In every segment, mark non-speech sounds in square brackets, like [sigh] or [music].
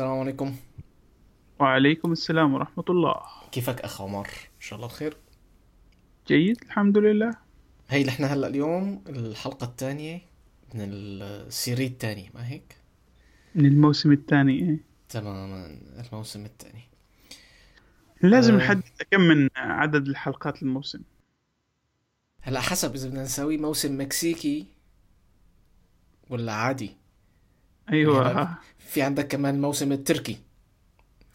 السلام عليكم وعليكم السلام ورحمة الله كيفك أخ عمر؟ إن شاء الله بخير جيد الحمد لله هي نحن هلأ اليوم الحلقة الثانية من السيري الثاني ما هيك؟ من الموسم الثاني إيه؟ تماما الموسم الثاني لازم أه نحدد كم من عدد الحلقات الموسم هلأ حسب إذا بدنا نسوي موسم مكسيكي ولا عادي يعني هلا آه. في عندك كمان الموسم التركي.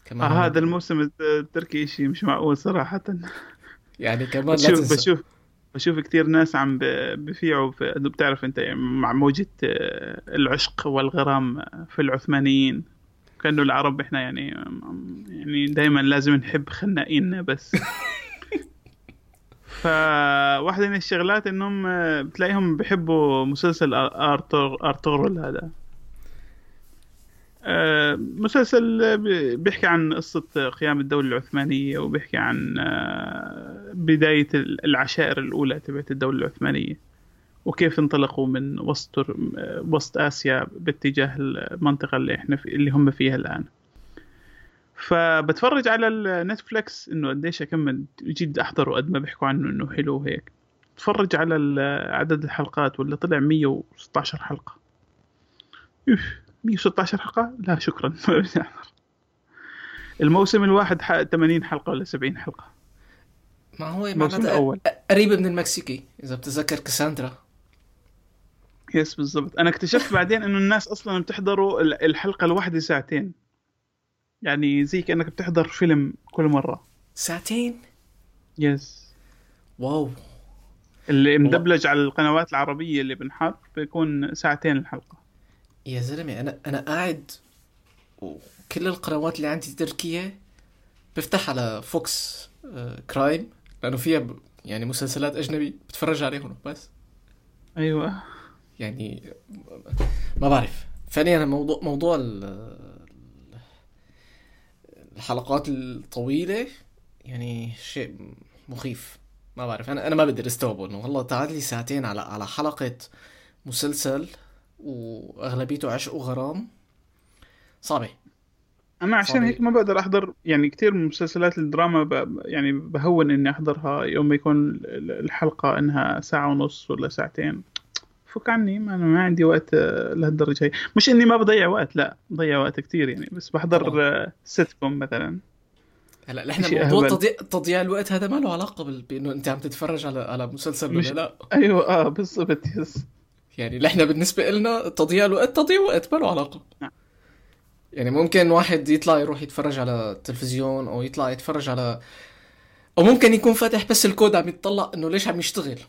كمان آه هذا الموسم التركي شيء مش معقول صراحة. يعني كمان لا بشوف تنسى. بشوف بشوف كثير ناس عم بفيعوا في إنه بتعرف أنت يعني مع موجة آه، العشق والغرام في العثمانيين. كأنه العرب إحنا يعني يعني دائما لازم نحب خنائيننا بس. [laughs] فواحدة من الشغلات إنهم آه، بتلاقيهم بحبوا مسلسل ارطغرل هذا. آه، مسلسل بي- بيحكي عن قصة قيام الدولة العثمانية وبيحكي عن آه، بداية العشائر الأولى تبعت الدولة العثمانية وكيف انطلقوا من وسط آه، وسط آسيا باتجاه المنطقة اللي إحنا في اللي هم فيها الآن. فبتفرج على النتفليكس إنه قديش اكمل جد احضره قد ما بيحكوا عنه إنه حلو هيك تفرج على عدد الحلقات ولا طلع 116 حلقة. 116 حلقة؟ لا شكرا. [laughs] الموسم الواحد ح- 80 حلقة ولا 70 حلقة. ما هو الأول. قريبة من المكسيكي إذا بتتذكر كاساندرا. yes بالضبط. أنا اكتشفت بعدين إنه الناس أصلا بتحضروا ال- الحلقة الواحدة ساعتين. يعني زي كأنك بتحضر فيلم كل مرة. ساعتين؟ yes. wow. اللي مدبلج على القنوات العربية اللي بنحط بيكون ساعتين الحلقة. يا زلمة أنا أنا قاعد وكل القنوات اللي عندي تركية بفتح على Fox آه، crime لأنه فيها ب- يعني مسلسلات أجنبي بتفرج عليهم بس. أيوة. يعني ما بعرف. فعليا موضوع موضوع ال- الحلقات الطويلة يعني شيء مخيف. ما بعرف. أنا أنا ما بقدر استوعبه إنه والله تعال لي ساعتين على على حلقة مسلسل وأغلبيته عشق وغرام. صعبة أنا عشان صعبة هيك ما بقدر أحضر يعني كتير من مسلسلات الدراما ب... يعني بهون إني أحضرها يوم يكون ال- الحلقة إنها ساعة ونص ولا ساعتين. فك عني ما أنا ما عندي وقت آه، لهالدرجة هي. مش إني ما بضيع وقت لا بضيع وقت كتير يعني. بس بحضر آه، سيت كوم مثلا. هلأ نحن موضوع تضييع تضييع الوقت هذا ما له علاقة بال... بإنه أنت عم تتفرج على على مسلسل ولا مش لا. أيوة آه بالضبط yes. يعني نحن بالنسبة لنا تضييع الوقت تضييع وقت ما له علاقة يعني ممكن واحد يطلع يروح يتفرج على التلفزيون أو يطلع يتفرج على أو ممكن يكون فاتح بس الكود عم يتطلع إنه ليش عم يشتغل. يعني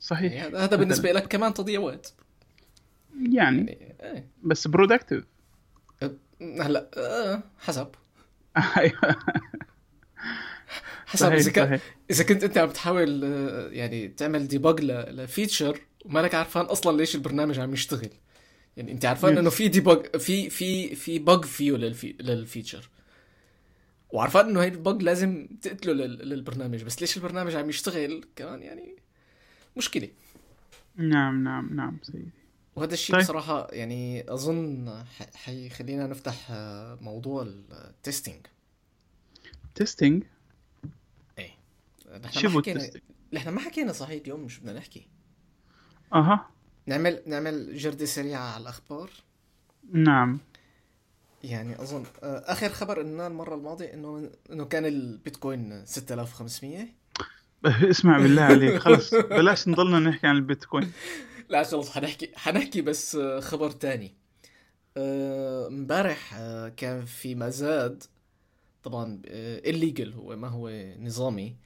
صحيح هذا هذا بالنسبة مثلا لك كمان تضييع وقت. يعني يعني إيه. بس برودكتيف أه، هلأ آه حسب. [laughs] أيوة. حسب إذا كان إذا كنت أنت عم تحاول آه، يعني تعمل debug ل feature ومالك عارفان أصلا ليش البرنامج عم يشتغل. يعني أنت عارفان إنه في debug في في في bug فيه للفي لل feature وعارفان إنه هي ال bug لازم تقتله لل- للبرنامج. بس ليش البرنامج عم يشتغل كمان يعني مشكلة. نعم نعم نعم سيدي. وهذا الشيء طيب. بصراحة يعني أظن ح- حيخلينا نفتح آه، موضوع ال testing تيستينج إيه. نحن ما حكينا نحن ما حكينا صحيح اليوم شو بدنا نحكي. أها. نعمل نعمل جردة سريعة على الأخبار. نعم. يعني أظن آه، آخر خبر قلنا المرة الماضية إنه إنه كان البيتكوين 6500 [laughs] اسمع بالله عليك [laughs] خلص بلاش نضلنا نحكي عن البيتكوين. لا خلص حنحكي حنحكي بس آه، خبر تاني. آه، امبارح كان في مزاد طبعا الليجل هو ما هو نظامي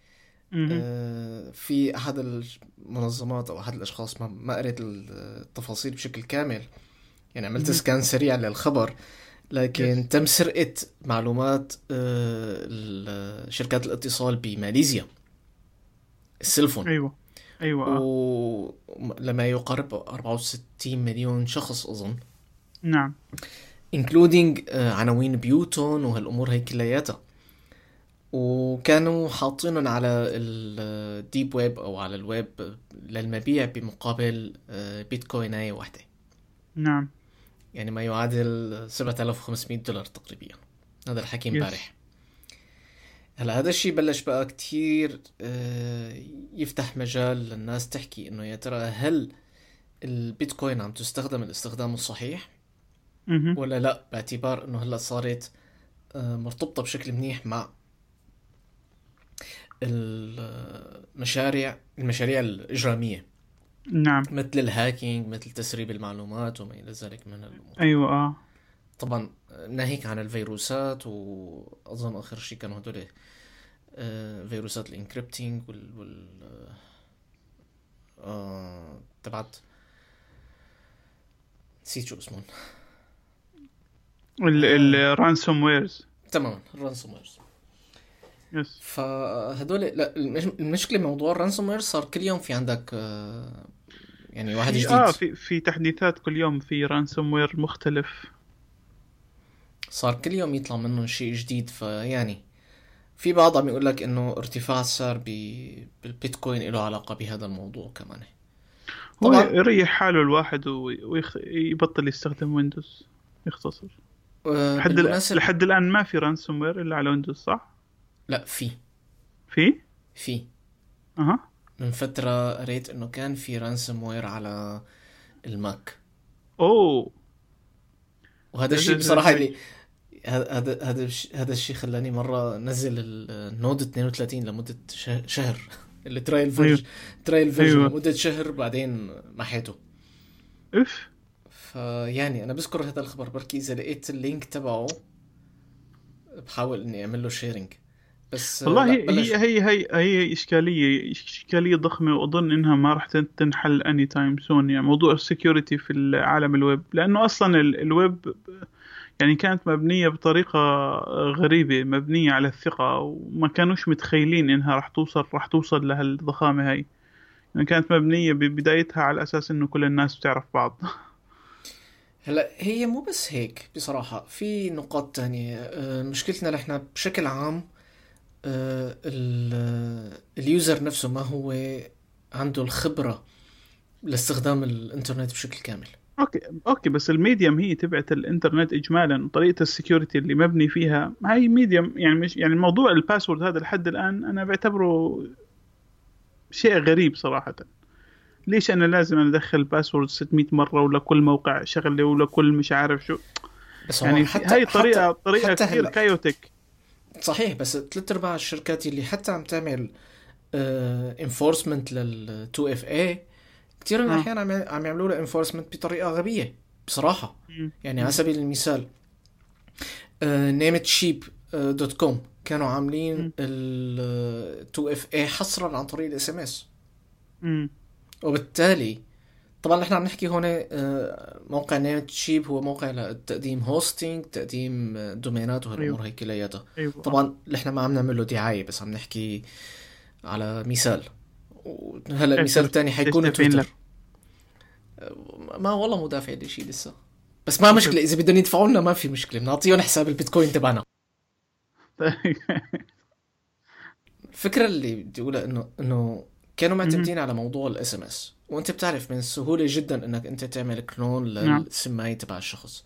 في احد المنظمات أو احد الأشخاص ما قريت التفاصيل بشكل كامل. يعني عملت. سكان سريع للخبر لكن تم سرقة معلومات آه، شركات الاتصال بماليزيا. السيلفون. أيوه. أيوه آه. ولما يقارب 64 مليون شخص أظن. نعم. including آه، عناوين بيوتهم وهالأمور هي كلياتها. وكانوا حاطينهم على ال deep web أو على الويب للمبيع بمقابل آه، بيتكويناية واحدة. نعم. يعني ما يعادل 7500 دولار تقريبا. هذا الحكي. امبارح. هلأ هذا الشيء بلش بقى كتير آه، يفتح مجال للناس تحكي إنه يا ترى هل البيتكوين عم تستخدم الاستخدام الصحيح. ولا لا؟ باعتبار إنه هلأ صارت آه، مرتبطة بشكل منيح مع المشاريع المشاريع الإجرامية. نعم. مثل الهاكينج مثل تسريب المعلومات وما إلى ذلك من الأمور. أيوه آه. طبعا ناهيك عن الفيروسات وأظن آخر شيء كانوا هدول آه، فيروسات ال encrypting وال, وال آه، تبعت نسيت شو اسمهم ال ransomwares تماما ال ransomwares yes فهدول لا المش- المشكلة موضوع ال ransomware صار كل يوم في عندك آه، يعني واحد جديد آه في في تحديثات كل يوم في ransomware مختلف صار كل يوم يطلع منهم شيء جديد فيعني في بعض عم يقول لك إنه ارتفاع السعر بالبيتكوين له علاقة بهذا الموضوع كمان هو. يريح حاله الواحد ويبطل يستخدم Windows يختصر آه، لحد لحد الآن ما في ransomware إلا على Windows صح؟ لا في. في؟ في. أها. من فترة قريت إنه كان في ransomware على الـ Mac. أوه. وهذا الشيء هذا- اللي هذا هذا هذا الش- هذا الشيء خلاني مرة نزل ال NOD32 لمدة شه- شهر. ال trial version trial version أيوة. لمدة شهر بعدين محيته if فيعني أنا بذكر هذا الخبر بركي إذا لقيت ال link تبعه بحاول إني أعمل له sharing بس والله هي هي هي هي, هي اشكاليه إشكالية ضخمة وأظن إنها ما راح تن- تنحل anytime soon يعني موضوع ال security في العالم الويب لأنه أصلا ال- الويب يعني كانت مبنية بطريقة غريبة مبنية على الثقة وما كانوش متخيلين إنها راح توصل راح توصل لهالضخامة هاي. يعني كانت مبنية ببدايتها على أساس إنه كل الناس بتعرف بعض. هلا هي مو بس هيك بصراحة في نقاط تانية. آه، مشكلتنا نحن بشكل عام اليوزر نفسه ما هو عنده الخبرة لاستخدام الإنترنت بشكل كامل. okay okay بس ال medium هي تبعت الإنترنت اجمالا وطريقة ال security اللي مبني فيها هاي medium يعني مش يعني موضوع ال password هذا لحد الآن أنا بعتبره شيء غريب صراحة. ليش أنا لازم أنا أدخل password 600 مرة ولكل موقع شغله ولكل مش عارف شو؟ بس يعني حتى هاي طريقه حتى طريقة حتى كثير كطريقتك صحيح بس ثلاث أرباع الشركات اللي حتى عم تعمل enforcement لل 2FA كثير من. الاحيان عم عم يعملوا له enforcement بطريقة غبية بصراحة يعني على سبيل المثال Namecheap dot com كانوا عاملين. ال 2FA حصرا عن طريق ال SMS. وبالتالي طبعا نحن عم نحكي هون آه، موقع Namecheap هو موقع لتقديم hosting تقديم آه، domain ات وهالأمور هي كلياتها. أيوه. طبعا نحن ما عم نعمل له دعاية بس عم نحكي على مثال. وهلأ إيه، المثال الثاني حيكون تويتر. ما والله مو دافع لي شيء لسه. بس ما مشكلة إذا بدهم يدفعوا لنا ما في مشكلة بنعطيهم حساب البيتكوين تبعنا. [laughs] الفكرة اللي بدي أقولها إنه إنه كانوا معتمدين على موضوع ال SMS وانت بتعرف من السهوله جدا إنك أنت تعمل clone نعم. للسمايه تبع الشخص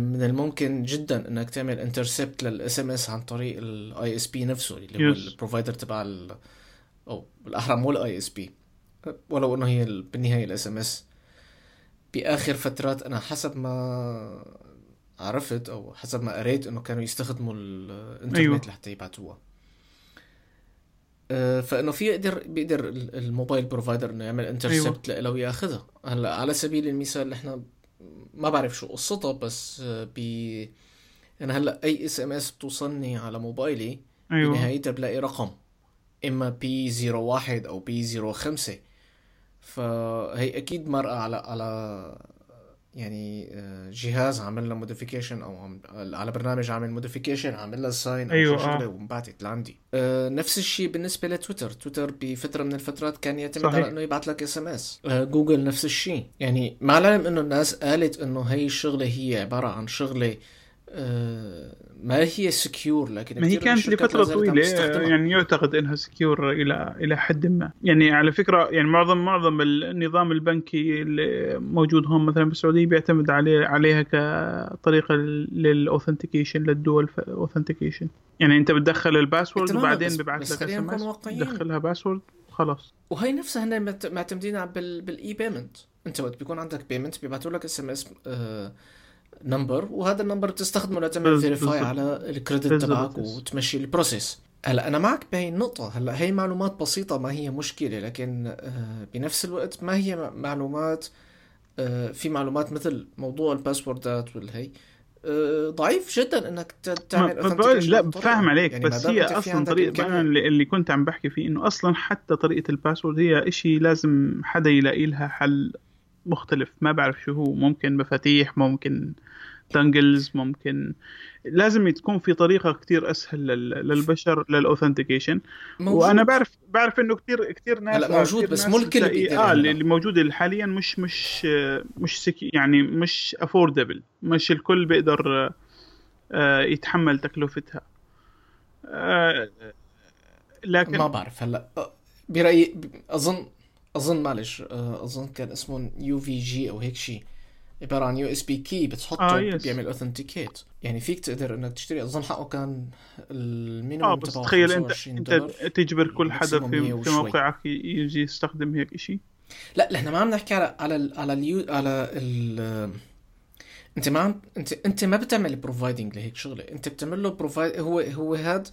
من الممكن جدا إنك تعمل intercept لل SMS عن طريق ال ISP نفسه اللي هو. ال provider تبع أو بالاحرى مو ال ISP ولو إنه هي ال- بالنهاية ال SMS بآخر فترات أنا حسب ما عرفت أو حسب ما قريت إنه كانوا يستخدموا الانترنت أيوة. لحتى يبعتوها فإنه في يقدر بيقدر ال- ال mobile provider إنه يعمل intercept له وياخذها. هلأ على سبيل المثال نحن ما بعرف شو قصتها بس آه، ب أنا هلأ أي SMS بتوصلني على موبايلي أيوه. بنهايتها بلاقي رقم إما بي 01 أو بي 05 فهي أكيد مرقة على على يعني آه، جهاز عامل لها modification أو عم- على برنامج عامل modification عامل لها sign أو أيوة، شي آه. شغلة وانبعتت لعندي آه، نفس الشيء بالنسبة ل Twitter Twitter بفترة من الفترات كان يعتمد صحيح. على إنه يبعث لك SMS Google نفس الشيء يعني مع العلم إنه الناس قالت إنه هي الشغلة هي عبارة عن شغلة آه، ما هي secure لكن ما هي كانت طويلة تستخدمها. يعني يعتقد إنها secure إلى إلى حد ما يعني على فكرة يعني معظم معظم النظام البنكي اللي موجود هون مثلا بالسعودية بيعتمد عليه عليها كطريقة لل authentication لل dual authentication يعني أنت بتدخل ال password وبعدين ببعث لك SMS. تدخلها password خلاص وهي نفسها معتمدين بال e-payment أنت وقت بيكون عندك payment بيبعثوا لك SMS number وهذا ال number بتستخدمه لتعمل verify. على ال credit. تبعك وتمشي ال process هلا أنا معك بهي النقطة هلا هي معلومات بسيطة ما هي مشكلة لكن آه، بنفس الوقت ما هي معلومات آه، في معلومات مثل موضوع ال password ات والهي آه، ضعيف جدا إنك تعمل ما بقول لا. فاهم عليك يعني بس هي أصلا طريقه أنا اللي, اللي كنت عم بحكي فيه إنه أصلا حتى طريقة ال password هي إشي لازم حدا يلاقي لها حل مختلف ما بعرف شو هو ممكن مفاتيح ممكن dongles ممكن. لازم تكون في طريقة كتير أسهل لل- للبشر لل authentication. وأنا بعرف بعرف إنه كتير كتير ناس هلا موجود، بس مو الكل آه. اللي اللي موجود حاليا مش مش مش sc- يعني مش affordable مش الكل بيقدر آه، يتحمل تكلفتها. آه، لكن ما بعرف هلا. برأيي اظن أظن معلش أه، أظن كان اسمه UVG أو هيك شيء عبارة عن USB key بتحطه آه، yes. بيعمل authenticate يعني فيك تقدر إنك تشتري أظن حقه كان ال minimum آه بس تخيل انت 25 أنت تجبر كل حدا في, 100 في. موقعك يجي يستخدم هيك شيء لا إحنا ما عم نحكي على على ال على اليو على ال أنت ما عم انت أنت ما بتعمل providing لهيك شغلة. أنت بتعمل له provide هو هو هاد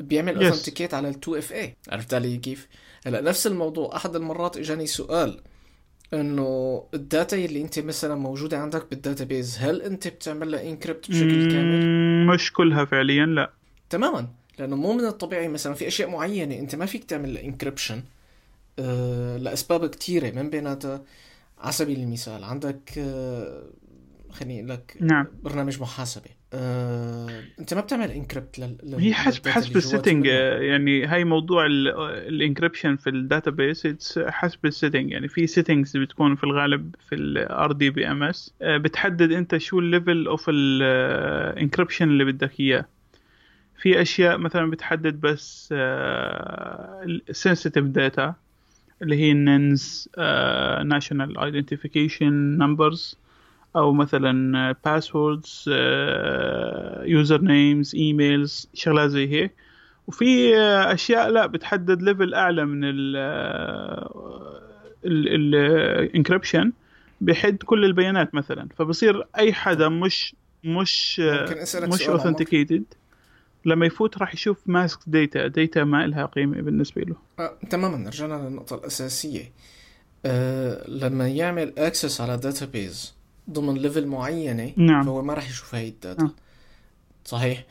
بيعمل Yes. authenticate على ال 2FA عرفت علي كيف؟ هلأ نفس الموضوع. أحد المرات إجاني سؤال. إنه ال data اللي أنت مثلا موجودة عندك بال database هل أنت بتعمل لها encrypt بشكل كامل؟ مش كلها فعليا لا. تماما. لأنه مو من الطبيعي مثلا في أشياء معينة أنت ما فيك تعمل encryption أه لأسباب كثيره من بيناتها. على سبيل المثال عندك أه خليني أقول لك نعم. برنامج محاسبة. أه انت ما بتعمل encrypt لل هي حسب حسب ال setting. يعني هاي موضوع ال encryption في ال database حسب ال setting يعني في settings بتكون في الغالب في ال RDBMS بتحدد انت شو ال level of ال encryption اللي بدك إياه. في أشياء مثلا بتحدد بس sensitive data اللي هي ال NINs national identification numbers أو مثلا passwords user names emails شغلات زي هيك. وفي آه، أشياء لا بتحدد level أعلى من ال ال encryption بيحد كل البيانات مثلا. فبصير أي حدا مش مش آه، مش؟ authenticated لما يفوت راح يشوف masked data data ما لها قيمة بالنسبة له. آه، تماما. رجعنا للنقطة الأساسية. آه، لما يعمل access على database ضمن level معينة نعم. فهو ما راح يشوف هاي ال data آه. صحيح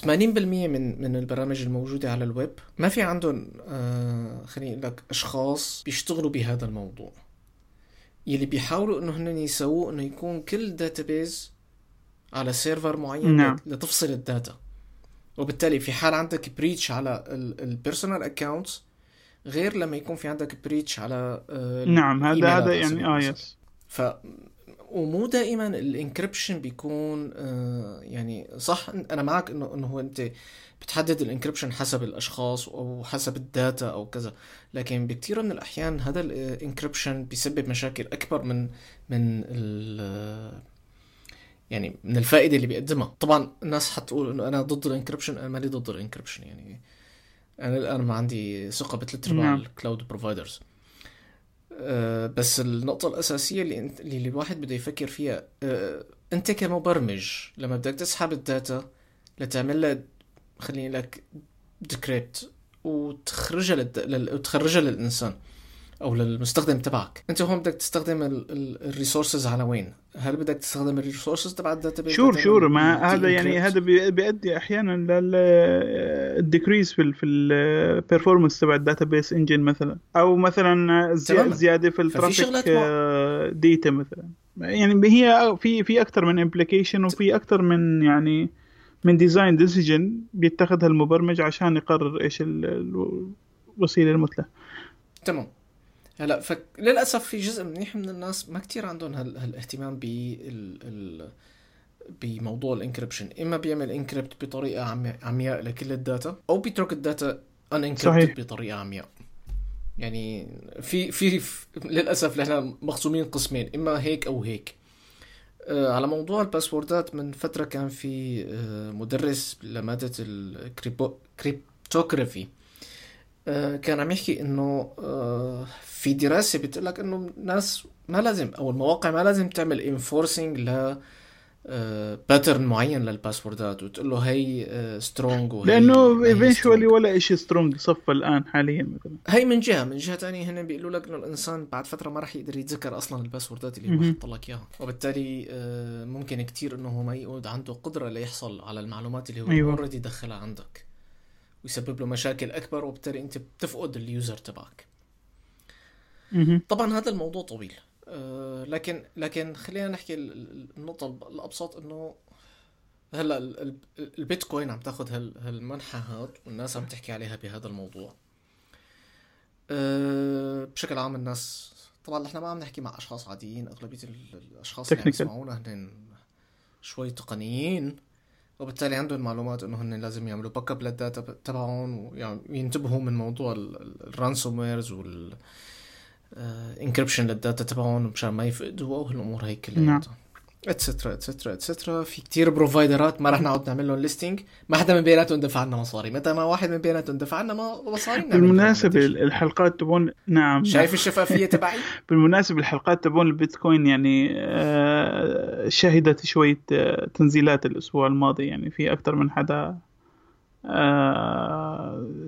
80% من من البرامج الموجودة على الويب ما في عندهم آه خليني أقول لك أشخاص بيشتغلوا بهذا الموضوع يلي بيحاولوا إنه هن يسووه إنه يكون كل database على server معين نعم. لتفصل ال data وبالتالي في حال عندك breach على ال personal accounts غير لما يكون في عندك breach على آه، نعم هذا هذا يعني آه. yes ف ومو دائما ال encryption بيكون آه، يعني صح أنا معك انه إنه هو أنت بتحدد ال encryption حسب الأشخاص أو حسب ال data أو كذا. لكن بكثير من الأحيان هذا ال encryption بيسبب مشاكل أكبر من من ال يعني من الفائدة اللي بيقدمها. طبعا الناس حتقول إنه أنا ضد ال encryption أنا مالي ضد ال encryption يعني أنا الآن ما عندي ثقة بثلاث أرباع نعم. ال cloud providers بس النقطة الأساسية اللي انت اللي الواحد بده يفكر فيها آه، أنت كمبرمج لما بدك تسحب ال data لتعمل لها خليني لك decrypt وتخرجها. لل... وتخرجها للإنسان أو للمستخدم تبعك أنت هون بدك تستخدم ال resources على وين؟ هل بدك تستخدم ال resources تبع ال database sure لتعمل sure ما هذا يعني؟ هذا بي- بيؤدي أحيانا لل decrease في ال في ال performance تبع ال database engine مثلا. أو مثلا. زيادة في ال traffic data مثلا. يعني هي في في أكثر من implication وفي أكثر من يعني من design decision بيتخذها المبرمج عشان يقرر إيش ال- الوسيلة المثلى. تمام. هلا فك... للأسف في جزء منيح من الناس ما كتير عندهم هال... هالاهتمام بال ال... بموضوع ال encryption إما بيعمل encrypt بطريقة عمياء لكل ال data أو بيترك ال data unencrypted بطريقة عمياء. يعني في في للأسف نحن مقسومين قسمين إما هيك أو هيك. آه، على موضوع ال passwordات من فترة كان في آه، مدرس لمادة ال cryptography آه، كان عم يحكي إنه في دراسة بتقول لك إنه الناس ما لازم أو المواقع ما لازم تعمل enforcing ل pattern معين لل passwordات وتقول له هي strong وهي لأنه eventually ولا شيء strong صفى الآن حاليا مثلا. هي من جهة من جهة ثانية هن بيقولوا لك إنه الإنسان بعد فترة ما راح يقدر يتذكر أصلا ال passwordات اللي هو حط لك إياها. وبالتالي آه، ممكن كتير إنه ما يقعد عنده قدرة ليحصل على المعلومات اللي هو already أيوة. دخلها عندك ويسبب له مشاكل أكبر وبالتالي أنت بتفقد ال user تبعك. طبعا هذا الموضوع طويل. آه، لكن لكن خلينا نحكي النقطة الأبسط إنه هلأ البيتكوين عم تاخذ هالمنحى هاد والناس عم تحكي عليها بهذا الموضوع. أه بشكل عام الناس طبعا إحنا ما عم نحكي مع أشخاص عاديين أغلبية الأشخاص اللي عم يسمعونا هن شوي تقنيين وبالتالي عندهم معلومات إنه هن لازم يعملوا backup لل data تبعهم وينتبهوا من موضوع ال ransomwares وال encryption لل data تبعهم مشان ما يفقدوا وهالامور هي كلها نعم. etcetera etcetera etcetera في كتير providerات ما رح نقعد نعمل لهم listing ما حدا من بيناتهم دفع لنا مصاري. متى ما واحد من بيناتهم دفع لنا مصاري بالمناسبة الحلقة تبعون نعم. شايف الشفافية [laughs] تبعي؟ بالمناسبة الحلقة تبعون البيتكوين يعني آه شهدت شوية آه تنزيلات الأسبوع الماضي يعني في أكثر من حدا آه،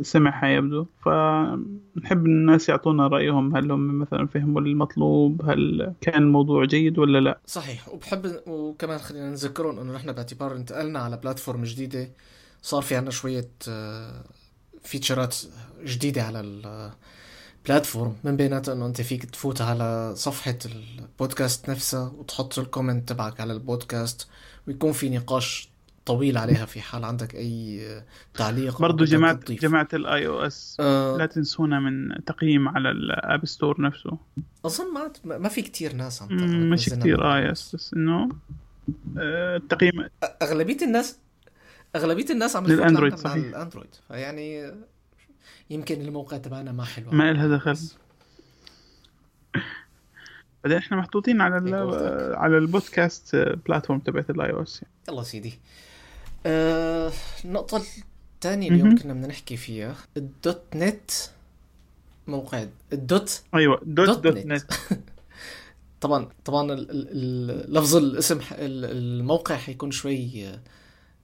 سمعها يبدو. فنحب الناس يعطونا رأيهم هل هم مثلا فهموا المطلوب هل كان الموضوع جيد ولا لا؟ صحيح. وبحب وكمان خلينا نذكرهم إنه نحن باعتبار انتقلنا على platform جديدة. صار في عنا شوية featureات آه، جديدة على ال platform من بيناتها إنه أنت فيك تفوت على صفحة البودكاست نفسها وتحط ال comment تبعك على البودكاست ويكون في نقاش طويل عليها في حال عندك أي تعليق برضو جماعة جماعة ال iOS آه. لا تنسونا من تقييم على ال App Store نفسه. أظن ما ما في كتير ناس عم مش كتير آه yes بس. إنه آه التقييم أغلبية الناس أغلبية الناس عم لل Android صحيح. ال Android. فيعني يمكن الموقع تبعنا ما حلو. ما لها دخل. [laughs] بعدين إحنا محطوطين على على ال podcast platform تبعت ال iOS يلا سيدي. آه، النقطة الثانية اليوم كنا بدنا نحكي فيها. ال .NET موقع ال dot أيوه dot dot, dot net, [laughs] طبعا طبعا لفظ الاسم الموقع حيكون شوي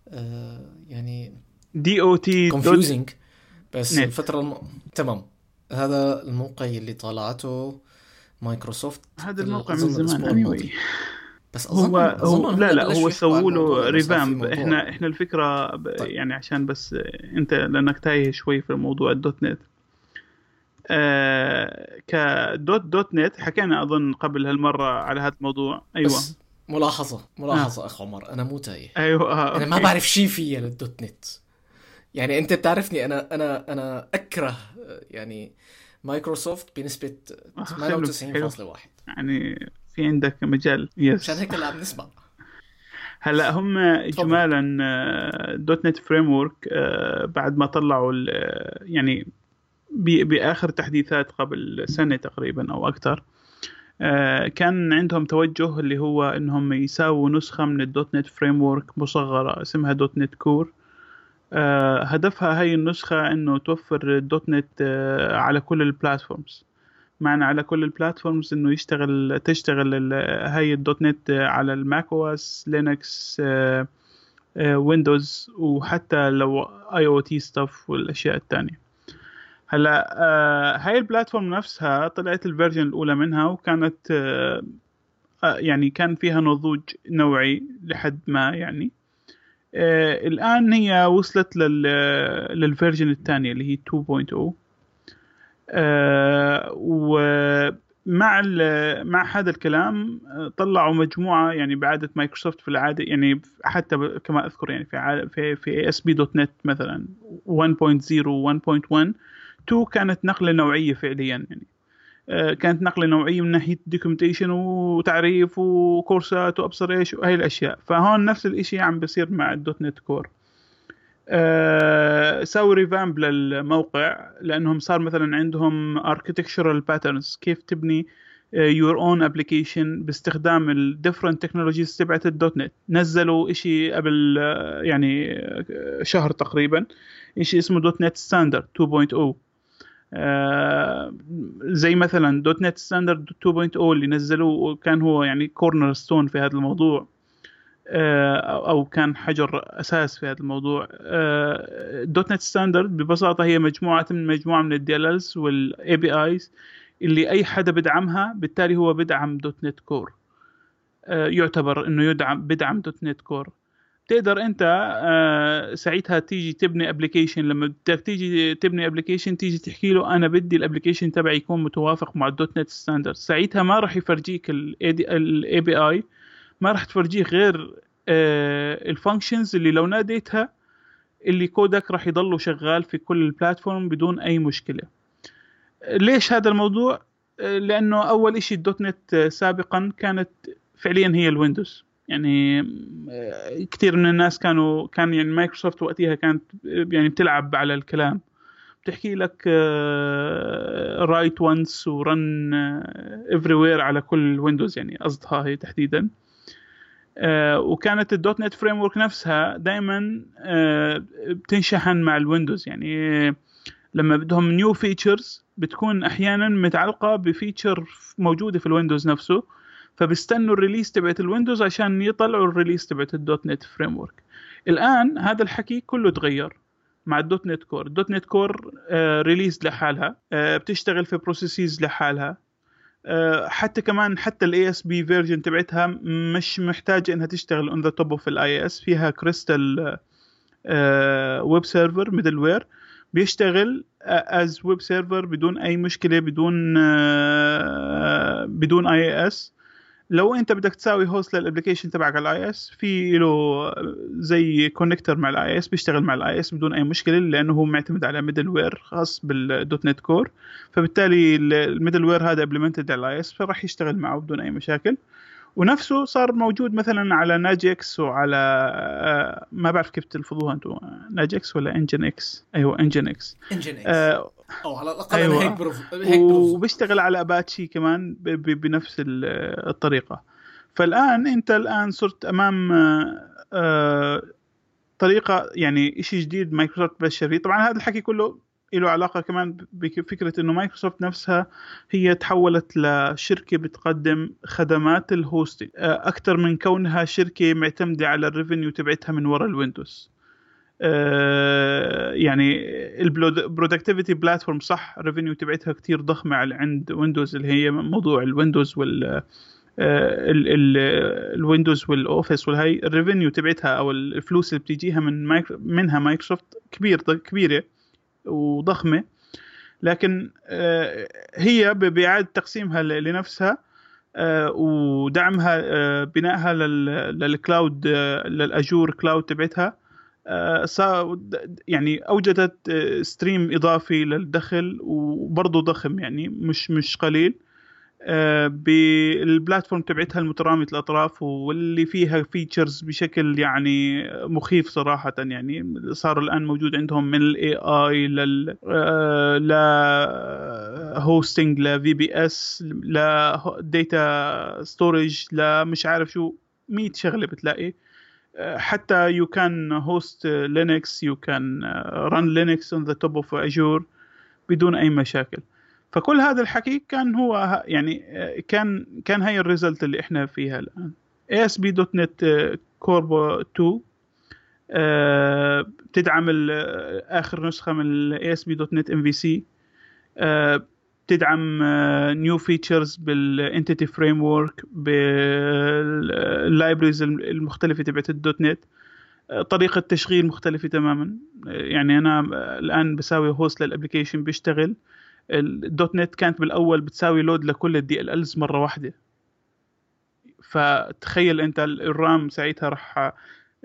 آه، يعني D O T confusing بس نت. الفترة الم... تمام. هذا الموقع اللي طالعته مايكروسوفت. هذا الموقع من زمان anyway. بس اظن هو, هو لا لا هو سووا له revamp إحنا إحنا الفكرة طيب. يعني عشان بس أنت لأنك تايه شوي في موضوع ال dot net. آه ك dot dot net حكينا أظن قبل هالمرة على هذا الموضوع. أيوه. بس ملاحظة ملاحظة آه. اخ عمر أنا مو تايه. أيوه آه. أنا ما بعرف شيء فيها لل dot net. يعني أنت بتعرفني أنا أنا أنا أكره يعني مايكروسوفت بنسبة 98.1 يعني في عندك مجال. yes عشان هيك اللي عم نسمع. هلا هم اجمالا dot net framework بعد ما طلعوا يعني بآخر تحديثات قبل سنة تقريبا أو أكثر آه، كان عندهم توجه اللي هو إنهم يساووا نسخة من ال dot net framework مصغرة اسمها dot net core. هدفها هاي النسخة إنه توفر ال dot net آه، على كل ال platforms معنا على كل ال platforms إنه يشتغل تشتغل هاي. ال dot net على ال Mac OS لينكس ويندوز وحتى لو IoT stuff والأشياء الثانية هلا آه، هاي ال platform نفسها طلعت ال version الأولى منها وكانت آه، آه، يعني كان فيها نضوج نوعي لحد ما يعني. الآن هي وصلت لل version الثانية اللي هي 2.0 آه، ومع مع هذا الكلام آه، طلعوا مجموعة يعني بعادة مايكروسوفت في العادة يعني حتى كما أذكر يعني في في في ASP dot net مثلا 1.0 1.1 2 كانت نقلة نوعية فعليا يعني. آه، كانت نقلة نوعية من ناحية documentation وتعريف وكورسات وابصر إيش وهي الأشياء. فهون نفس الإشي عم بصير مع ال dot net core أه سووا revamp للموقع لأنهم صار مثلا عندهم architectural patterns كيف تبني your own application باستخدام ال different technologies تبعت ال dot net نزلوا شيء قبل آه، يعني آه، شهر تقريبا شيء اسمه dot net standard 2.0 آه زي مثلا dot net standard 2.0 اللي نزلوه كان هو يعني cornerstone في هذا الموضوع. آه أو كان حجر أساس في هذا الموضوع. آه dot net standard ببساطة هي مجموعة من مجموعة من ال DLLs وال APIs اللي أي حدا بدعمها بالتالي هو بدعم dot net core. آه يعتبر إنه يدعم بدعم dot net core. تقدر أنت آه، ساعتها تيجي تبني application لما بدك تيجي تبني application تيجي تحكي له أنا بدي ال application تبعي يكون متوافق مع ال dot net standard. ساعتها ما راح يفرجيك ال API ما راح تفرجيك غير آه، ال functions اللي لو ناديتها اللي كودك راح يضله شغال في كل ال platform بدون أي مشكلة. ليش هذا الموضوع؟ آه، لأنه أول شيء ال dot net سابقا كانت فعليا هي الويندوز. يعني آه، كثير من الناس كانوا كان يعني مايكروسوفت وقتها كانت يعني بتلعب على الكلام. بتحكي لك write once run everywhere على كل ويندوز يعني قصدها هي تحديدا. آه، وكانت ال dot net framework نفسها دائما آه، بتنشحن مع الويندوز يعني لما بدهم new features بتكون أحيانا متعلقة ب feature موجودة في الويندوز نفسه فبيستنوا ال release تبعت الويندوز عشان يطلعوا ال release تبعت ال dot net framework الآن هذا الحكي كله تغير مع ال dot net core ال dot net core آه release لحالها آه بتشتغل في processes لحالها. آه حتى كمان حتى ال ASP version تبعتها مش محتاجه إنها تشتغل on the top of IIS فيها Kestrel web server middleware بيشتغل as web server بدون أي مشكلة بدون آه بدون IIS لو انت بدك تساوي host لل application تبعك على ال IIS في له زي connector مع ال IIS بيشتغل مع ال IIS بدون أي مشكلة لأنه هو معتمد على middleware خاص بال dot net core فبالتالي ال middleware هذا implemented على ال IIS فراح يشتغل معه بدون أي مشاكل. ونفسه صار موجود مثلا على nginx وعلى آه، ما بعرف كيف تلفظوها أنتم nginx ولا nginx أيوه nginx nginx آه أو على الأقل أيوة. هيك بروف هيك بروف وبيشتغل على اباتشي كمان بنفس الطريقة. فالآن أنت الآن صرت أمام آه طريقة يعني شيء جديد مايكروسوفت بشر فيه طبعا هذا الحكي كله له علاقة كمان بفكرة إنه مايكروسوفت نفسها هي تحولت لشركة بتقدم خدمات ال hosting آه، أكثر من كونها شركة معتمدة على ال revenue تبعتها من وراء الويندوز. يعني ال productivity platform صح؟ ال revenue تبعتها كتير ضخمة عند ويندوز اللي هي موضوع الويندوز وال الويندوز وال Office والهي. ال revenue تبعتها أو الفلوس اللي بتيجيها من منها مايكروسوفت كبير كبيرة وضخمة. لكن آه، هي بإعادة تقسيمها لنفسها آه، ودعمها آه، بنائها لل cloud لل Azure cloud تبعتها. يعني أوجدت stream إضافي للدخل وبرضه ضخم يعني مش مش قليل. آه، بال platform تبعتها المترامية الأطراف واللي فيها features بشكل يعني مخيف صراحة يعني صار الآن موجود عندهم من ال AI لل ل hosting ل VPS ل data storage لمش عارف شو 100 شغلة بتلاقي. آه، حتى you can host Linux you can run Linux on the top of Azure بدون أي مشاكل. فكل هذا الحكي كان هو يعني كان كان هي ال result اللي إحنا فيها الآن. .NET Core 2 بتدعم آخر نسخة من ال ASP بتدعم new features بال Entity Framework بال libraries المختلفة تبعت ال .NET. طريقة تشغيل مختلفة تماما. يعني أنا الآن بساوي host لل application بيشتغل. ال .NET كانت بالأول بتساوي load لكل ال DLLs مرة واحدة. فتخيل أنت ال RAM ساعتها راح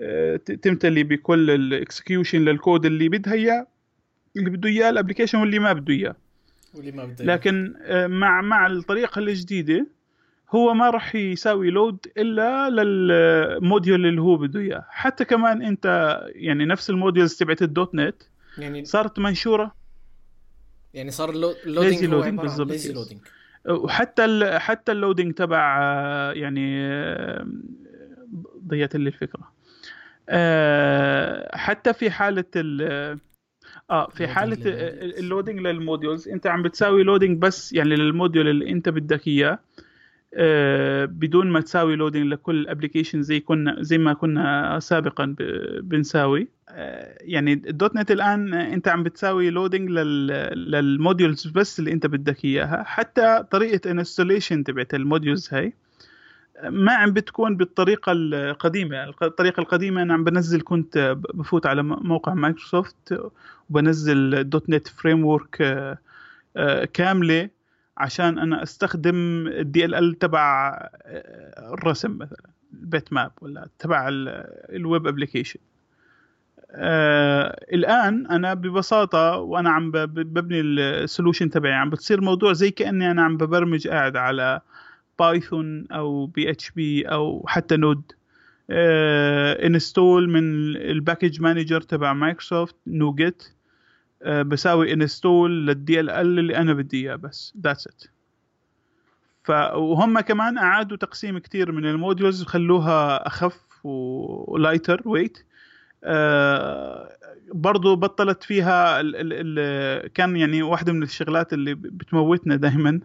آه، تمتلي بكل ال execution لل code اللي بدها إياه اللي بده إياه ال application واللي ما بده إياه. لكن آه، مع مع الطريقة الجديده هو ما راح يساوي load إلا لل module اللي هو بده إياه. حتى كمان أنت يعني نفس ال modules تبعت ال .NET يعني صارت منشورة. يعني صار ال loading Lazy loading بالضبط،. لودينج وحتى ال حتى ال loading تبع آه، يعني آه، ضيعت لي الفكرة. حتى في حالة ال آه في حالة لل modules. ال loading لل modules أنت عم بتساوي loading بس يعني لل module اللي أنت بدك إياه آه، بدون ما تساوي loading لكل ال application زي كنا زي ما كنا سابقا بنساوي آه، يعني ال .NET الان أنت عم بتساوي loading لل modules بس اللي أنت بدك إياها حتى طريقة installation تبعت ال modules هاي ما عم بتكون بالطريقة القديمة. الطريقة القديمة أنا عم بنزل كنت بفوت على موقع مايكروسوفت وبنزل .NET Framework كاملة عشان أنا أستخدم ال DLL تبع آه، الرسم مثلا ال bitmap ولا تبع ال web application آه الآن أنا ببساطة وأنا عم ببني ال solution تبعي عم بتصير موضوع زي كأني أنا عم ببرمج قاعد على Python أو PHP أو حتى Node install من ال package manager تبع مايكروسوفت آه، بساوي install لل DLL اللي أنا بدي إياه بس. that's it وهم كمان أعادوا تقسيم كتير من ال modules وخلوها أخف و lighter weight برضو بطلت فيها ال ال ال كان يعني واحدة من الشغلات اللي بتموتنا دائما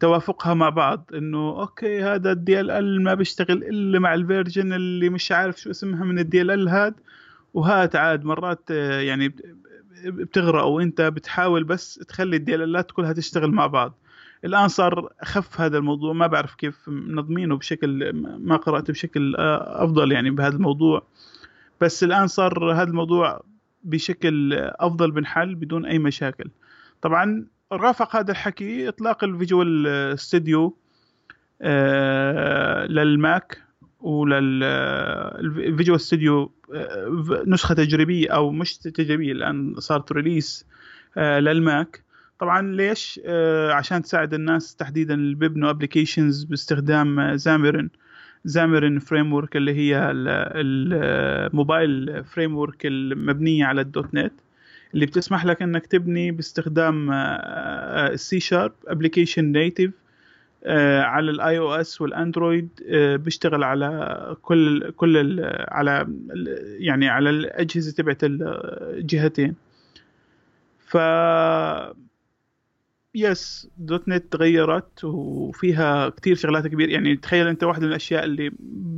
توافقها مع بعض إنه okay هذا ال DLL ما بيشتغل إلا مع ال version اللي مش عارف شو اسمها من ال DLL هاد. وهات عاد مرات آه، يعني بت- بتغرق وإنت بتحاول بس تخلي ال DLL ات كلها تشتغل مع بعض. الآن صار اخف هذا الموضوع ما بعرف كيف منظمينه بشكل ما قرأت بشكل آه، أفضل يعني بهذا الموضوع. بس الآن صار هذا الموضوع بشكل أفضل بنحل بدون أي مشاكل. طبعا رافق هذا الحكي إطلاق ال Visual Studio لل Mac ولل Visual Studio نسخة تجريبية أو مش تجريبية الآن صارت release آه، لل Mac. طبعا ليش؟ آه، عشان تساعد الناس تحديدا اللي بيبنوا applications باستخدام Xamarin Xamarin framework اللي هي ال- ال mobile framework المبنية على ال .NET. اللي بتسمح لك إنك تبني باستخدام السي شارب ابلكيشن نيتيف على ال iOS وال Android آه، بيشتغل على كل كل ال- على ال- يعني على الأجهزة تبعت الجهتين ف yes .NET تغيرت وفيها كتير شغلات كبيرة. يعني تخيل أنت واحدة من الأشياء اللي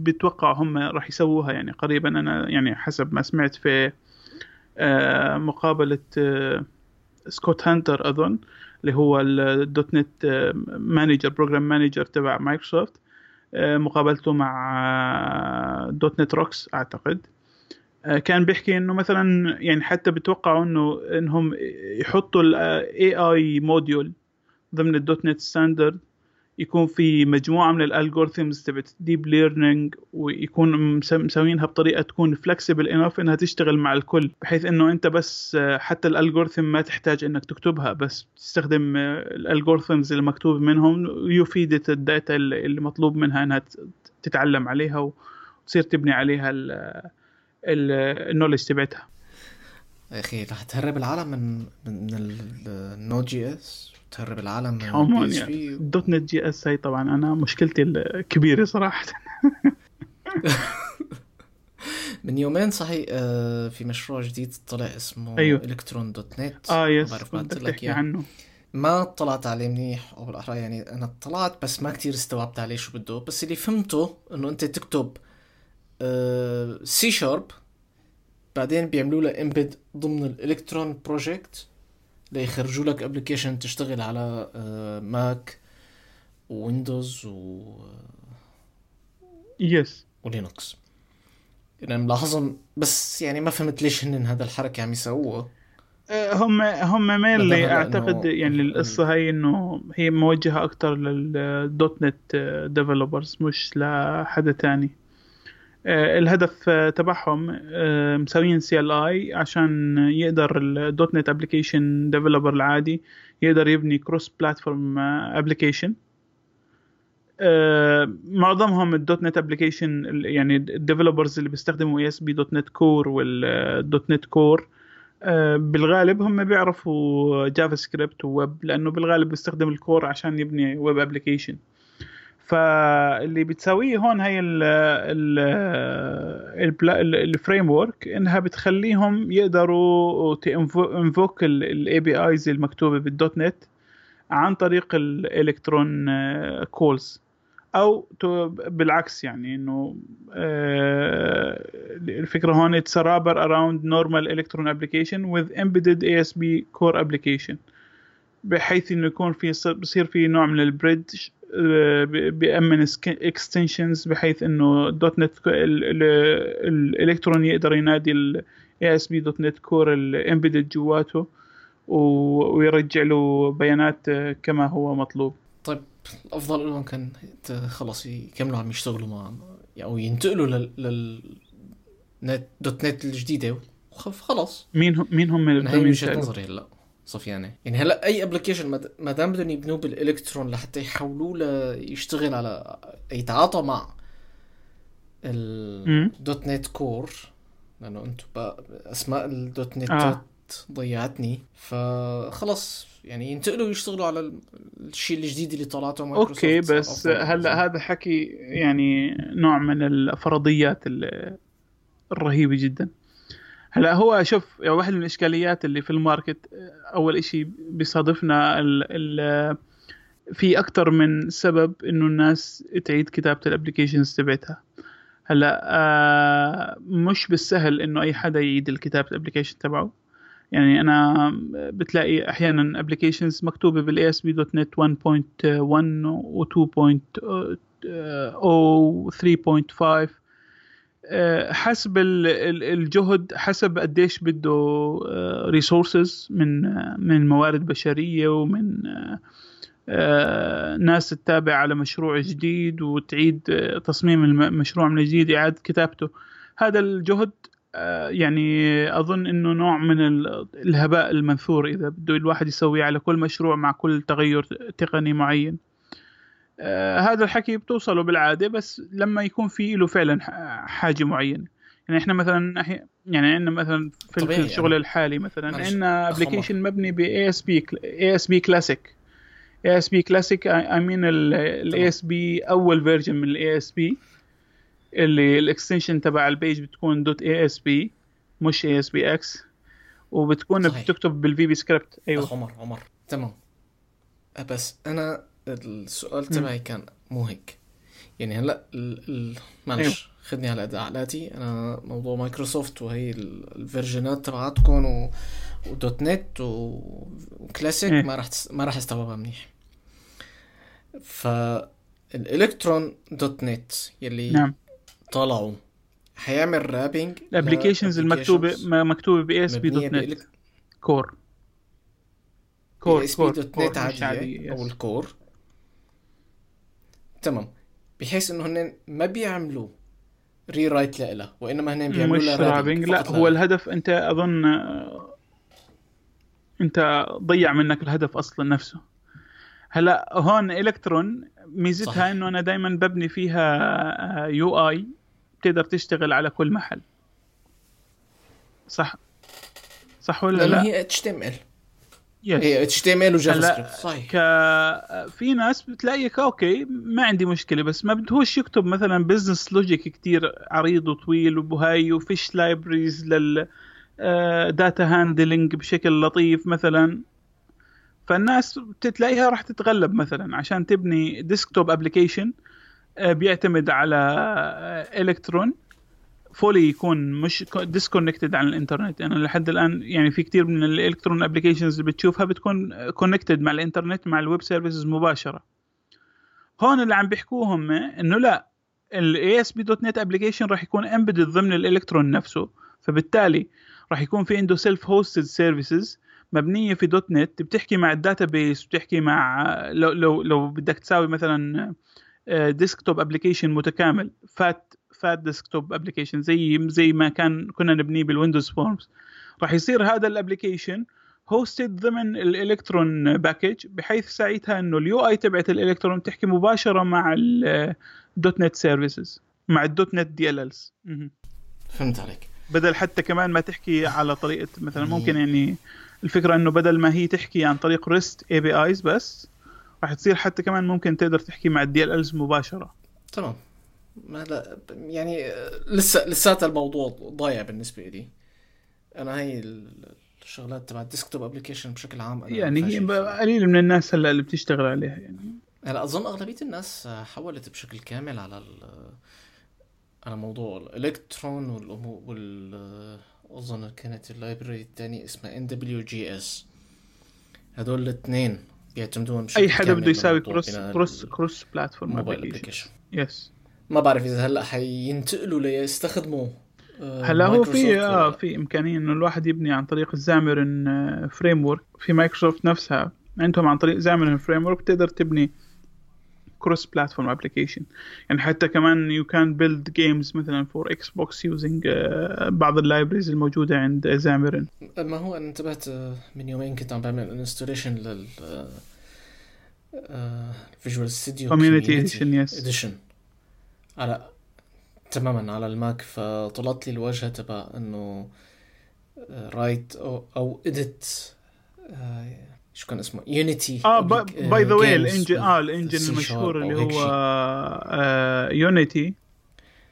بتوقع هم راح يسووها. يعني قريبا أنا يعني حسب ما سمعت في آه، مقابلة آه، Scott Hunter أظن اللي هو ال .NET manager program manager تبع مايكروسوفت آه، مقابلته مع آه، .NET Rocks أعتقد. آه، كان بيحكي إنه مثلا يعني حتى بتوقعوا إنه إنهم يحطوا ال AI module ضمن ال .NET Standard يكون في مجموعة من ال algorithms تبعت deep learning ويكون مس- مسوينها بطريقة تكون flexible enough إنها تشتغل مع الكل بحيث إنه أنت بس آه، حتى ال algorithm ما تحتاج إنك تكتبها بس تستخدم ال algorithms اللي مكتوب منهم ي feed ال data اللي مطلوب منها إنها تتعلم عليها وتصير تبني عليها ال knowledge تبعتها. يا أخي رح تهرب العالم من من ال Node.js وتهرب العالم من عموما يعني .NET JS هي طبعا أنا مشكلتي الكبيرة صراحة. [laughs] من يومين صحيح آه، في مشروع جديد طلع اسمه أيوه. Electron.NET. آه yes بعرف لك عنه. ما اطلعت عليه منيح أو بالأحرى يعني أنا اطلعت بس ما كتير استوعبت عليه شو بده. بس اللي فهمته إنه أنت تكتب C Sharp بعدين بيعملوا له embed ضمن ال Electron project ليخرجوا لك application تشتغل على آه، Mac و Windows و... yes و Linux يعني ملاحظهم بس يعني ما فهمت ليش هن هذا الحركة عم يسووها آه، هم هم mainly أعتقد يعني القصة هي إنه هي موجهة أكثر لل dot net developers مش لحدا تاني. آه، الهدف آه، تبعهم آه، مسويين CLI عشان يقدر ال dot net application developer العادي يقدر يبني cross platform application معظمهم ال dot net application يعني ال developers اللي بيستخدموا ASP dot net Core وال dot net Core بالغالب هم بيعرفوا JavaScript و web لأنه بالغالب بيستخدم ال Core عشان يبني web application فاللي بتسويه هون هي ال framework إنها بتخليهم يقدروا invoke ال APIs المكتوبة بال dot net عن طريق ال Electron calls أو بالعكس يعني إنه آه، الفكرة هون it's wrapper around normal Electron application with embedded ASP Core application بحيث إنه يكون في بصير في نوع من ال bridge بيأمن extensions بحيث إنه. dot net ال Electron يقدر ينادي ال ASP dot net Core ال embedded جواته ويرجع له بيانات كما هو مطلوب. طيب الافضل لهم كان خلص يكملوا عم يشتغلوا مع أو ينتقلوا لل, لل... net dot net الجديده وخلص مين هم مين هم من هي وجهة نظري هلا. صفيانة. يعني هلا أي application ما دام بدهم يبنوه بالإلكترون لحتى يحولوه ليشتغل على يتعاطى مع ال dot net Core لأنه أنتم أسماء ال dot net آه. ضيعتني. فخلص. يعني ينتقلوا يشتغلوا على الشيء الجديد اللي طلعته Microsoft. okay بس هلا هذا حكي يعني نوع من الفرضيات الرهيبة جدا. هلا هو شوف يعني واحد من الإشكاليات اللي في ال market أول إشي بيصادفنا ال ال في أكثر من سبب إنه الناس تعيد كتابة ال applications تبعتها. هلا آه مش بالسهل إنه أي حدا يعيد الكتابة ال application تبعه. يعني أنا بتلاقي أحيانا applications مكتوبة بال ASP dot net 1.1 و 2.0 و 3.5 حسب الجهد حسب قديش بده ريسورسز آه، من من موارد بشرية ومن آه، ناس تتابع على مشروع جديد وتعيد تصميم المشروع من جديد إعادة كتابته. هذا الجهد آه، يعني أظن إنه نوع من الهباء المنثور إذا بده الواحد يسويه على كل مشروع مع كل تغير تقني معين. آه هذا الحكي بتوصله بالعادة بس لما يكون في له فعلا حاجة معينة. يعني إحنا مثلا يعني عندنا مثلا في, في الشغل يعني. الحالي مثلا عندنا application مبني ب اي اس بي اي اس بي كلاسيك اي اس بي كلاسيك اي مين الاي اس بي أول version من ال ASP اللي ال extension تبع ال page بتكون dot ASP مش ASPX وبتكون صحيح. بتكتب بال VBScript أيوه عمر عمر. تمام. بس أنا السؤال تبعي كان مو هيك. يعني هلأ معلش أيوه. خدني على قد عقلاتي أنا موضوع مايكروسوفت وهي ال version ات تبعاتكم و... و dot net و... وكلاسيك ما راح ما راح استوعبها منيح. فال Electron dot net يلي نعم. طلعوا حيعمل wrapping ال applications المكتوبه مكتوبة ب ASP dot net. Core. Core ASP dot net عادية أو ال Core. تمام. بحيث إنه هن ما بيعملوا rewrite لها وإنما هن بيعملوا مش لا هو الهدف أنت أظن أنت ضيع منك الهدف أصلا نفسه. هلأ هون إلكترون ميزتها إنه أنا دائما ببني فيها UI بتقدر تشتغل على كل محل. صح؟ صح ولا لا؟ هي اتش تي إم إل. اتش تي إم إل وجافا سكريبت. صحيح. ك... في ناس بتلاقيك okay ما عندي مشكلة بس ما بدهوش يكتب مثلا business logic كتير عريض وطويل وبهاي وفيش libraries لل data handling بشكل لطيف مثلا. فالناس بتلاقيها راح تتغلب مثلا عشان تبني desktop application بيعتمد على Electron fully يكون مش disconnected عن الإنترنت. أنا لحد الآن يعني في كثير من ال Electron applications اللي بتشوفها بتكون connected مع الإنترنت مع ال web services مباشرة. هون اللي عم بيحكوهم إنه لا ال ASP dot net application راح يكون embedded ضمن الإلكترون نفسه. فبالتالي راح يكون في عنده self hosted services مبنية في dot net بتحكي مع ال database بتحكي مع لو لو لو بدك تساوي مثلا desktop application متكامل. fat fat desktop application زي زي ما كان كنا نبنيه بال Windows Forms. راح يصير هذا ال application hosted ضمن ال Electron package بحيث ساعتها إنه ال UI تبعت الإلكترون تحكي مباشرة مع ال dot net services مع ال dot net DLLs. فهمت عليك. بدل حتى كمان ما تحكي على طريقة مثلا ممكن يعني الفكرة إنه بدل ما هي تحكي عن طريق REST APIs بس راح تصير حتى كمان ممكن تقدر تحكي مع ال DLLs مباشرة. تمام. ما لا يعني لسه لسات الموضوع ضايع بالنسبة لي أنا هي الشغلات تبع ال desktop application بشكل عام أنا يعني هي. قليل من الناس هلأ اللي بتشتغل عليها يعني. هلأ أظن أغلبية الناس حولت بشكل كامل على على موضوع الإلكترون والأمو- وال أظن كانت ال library الثانية اسمها NW.js. هدول الاثنين بيعتمدون بشكل أي حدا بده يساوي cross cross cross platform application application yes ما بعرف إذا هلأ حينتقلوا ليستخدموا آه، هلأ هو في آه. في إمكانية إنه الواحد يبني عن طريق ال Xamarin framework في مايكروسوفت نفسها عندهم عن طريق Xamarin framework تقدر تبني cross platform application يعني حتى كمان you can build games مثلا for Xbox using بعض ال libraries الموجودة عند Xamarin ما هو أنا انتبهت آه، من يومين كنت عم بعمل installation لل Visual Studio Community Edition، yes. edition على تماما على ال Mac فطلعت لي الواجهه تبع إنه write أو أو edit شو كان اسمه؟ Unity آه by the way ال engine آه ال engine المشهور اللي هو Unity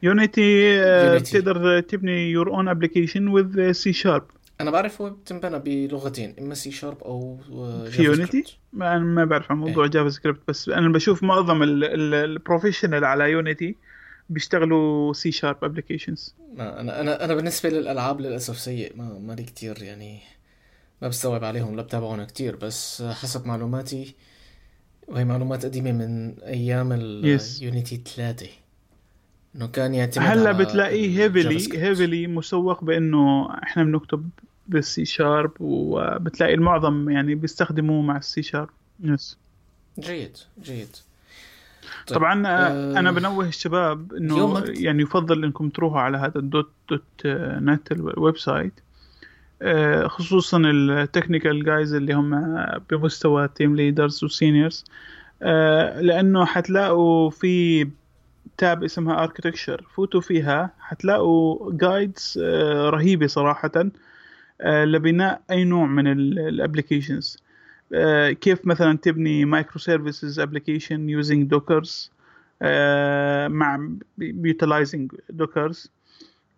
Unity Unity. بتقدر تبني يور اون ابلكيشن وذ سي شارب أنا بعرف هو بتنبنى بلغتين إما سي شارب أو آه، في Unity. ما أنا ما بعرف عن موضوع JavaScript بس أنا بشوف معظم ال professional على Unity بيشتغلوا سي شارب ابلكيشنز ما أنا أنا أنا بالنسبة للألعاب للأسف سيء. ما مالي كتير يعني ما بستوعب عليهم لا بتابعهم كتير. بس حسب معلوماتي وهي معلومات قديمة من أيام Yes. ال Unity 3 إنه كان يعتمد هلأ بتلاقيه heavily. heavily مسوق بإنه إحنا بنكتب بالسي شارب وبتلاقي المعظم يعني بيستخدموه مع السي شارب يس جيد جيد. طيب، طبعا آه، أنا بنوه الشباب إنه يعني يفضل إنكم تروحوا على هذا ال dot .NET ال website آه، خصوصا ال technical guys اللي هم بمستوى team leaders و seniors لأنه حتلاقوا في tab اسمها architecture فوتوا فيها حتلاقوا guides رهيبة صراحة آه، لبناء أي نوع من ال applications كيف مثلا تبني microservices application using Dockers مع بي utilizing Dockers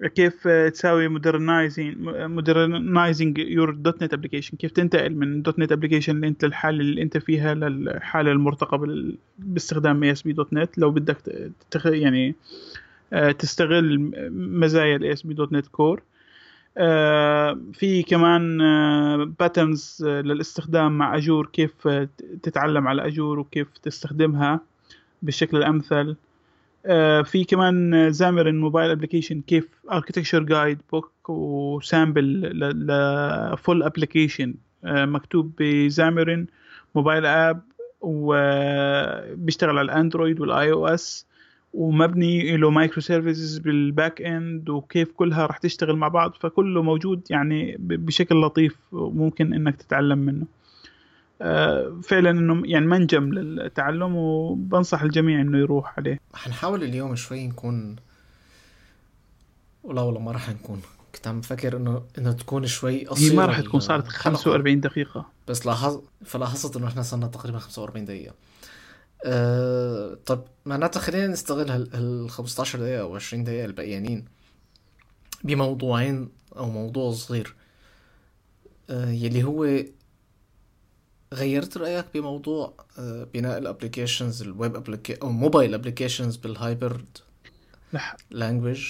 كيف آه، تساوي modernizing modernizing your .NET application كيف تنتقل من. .NET application اللي أنت الحاله اللي أنت فيها للحالة المرتقبة باستخدام اي اس بي دوت نت لو بدك. يعني آه، تستغل مزايا ال ASP.NET Core في كمان patterns للاستخدام مع Azure كيف آه، تتعلم على Azure وكيف تستخدمها بالشكل الأمثل. آه، في كمان Xamarin mobile application كيف architecture guide book و sample ل full application مكتوب ب Xamarin mobile app وبيشتغل على ال Android وال iOS ومبني له microservices بال back end وكيف كلها راح تشتغل مع بعض فكله موجود يعني بشكل لطيف وممكن إنك تتعلم منه. آه، فعلا إنه يعني منجم للتعلم وبنصح الجميع إنه يروح عليه. حنحاول اليوم شوي نكون ولا والله ما راح نكون كنت عم فكر إنه إنه تكون شوي هي قصيرة ما راح تكون صارت الحلقة. 45 دقيقة. بس لاحظ فلاحظت إنه إحنا صرنا تقريبا 45 دقيقة. أه... طب معناتها خلينا نستغل هال هال 15 دقيقة أو 20 دقيقة البقيانين بموضوعين أو موضوع صغير. أه يلي هو غيرت رأيك بموضوع أه بناء ال applications ال web appli- أو mobile applications بال hybrid لح... language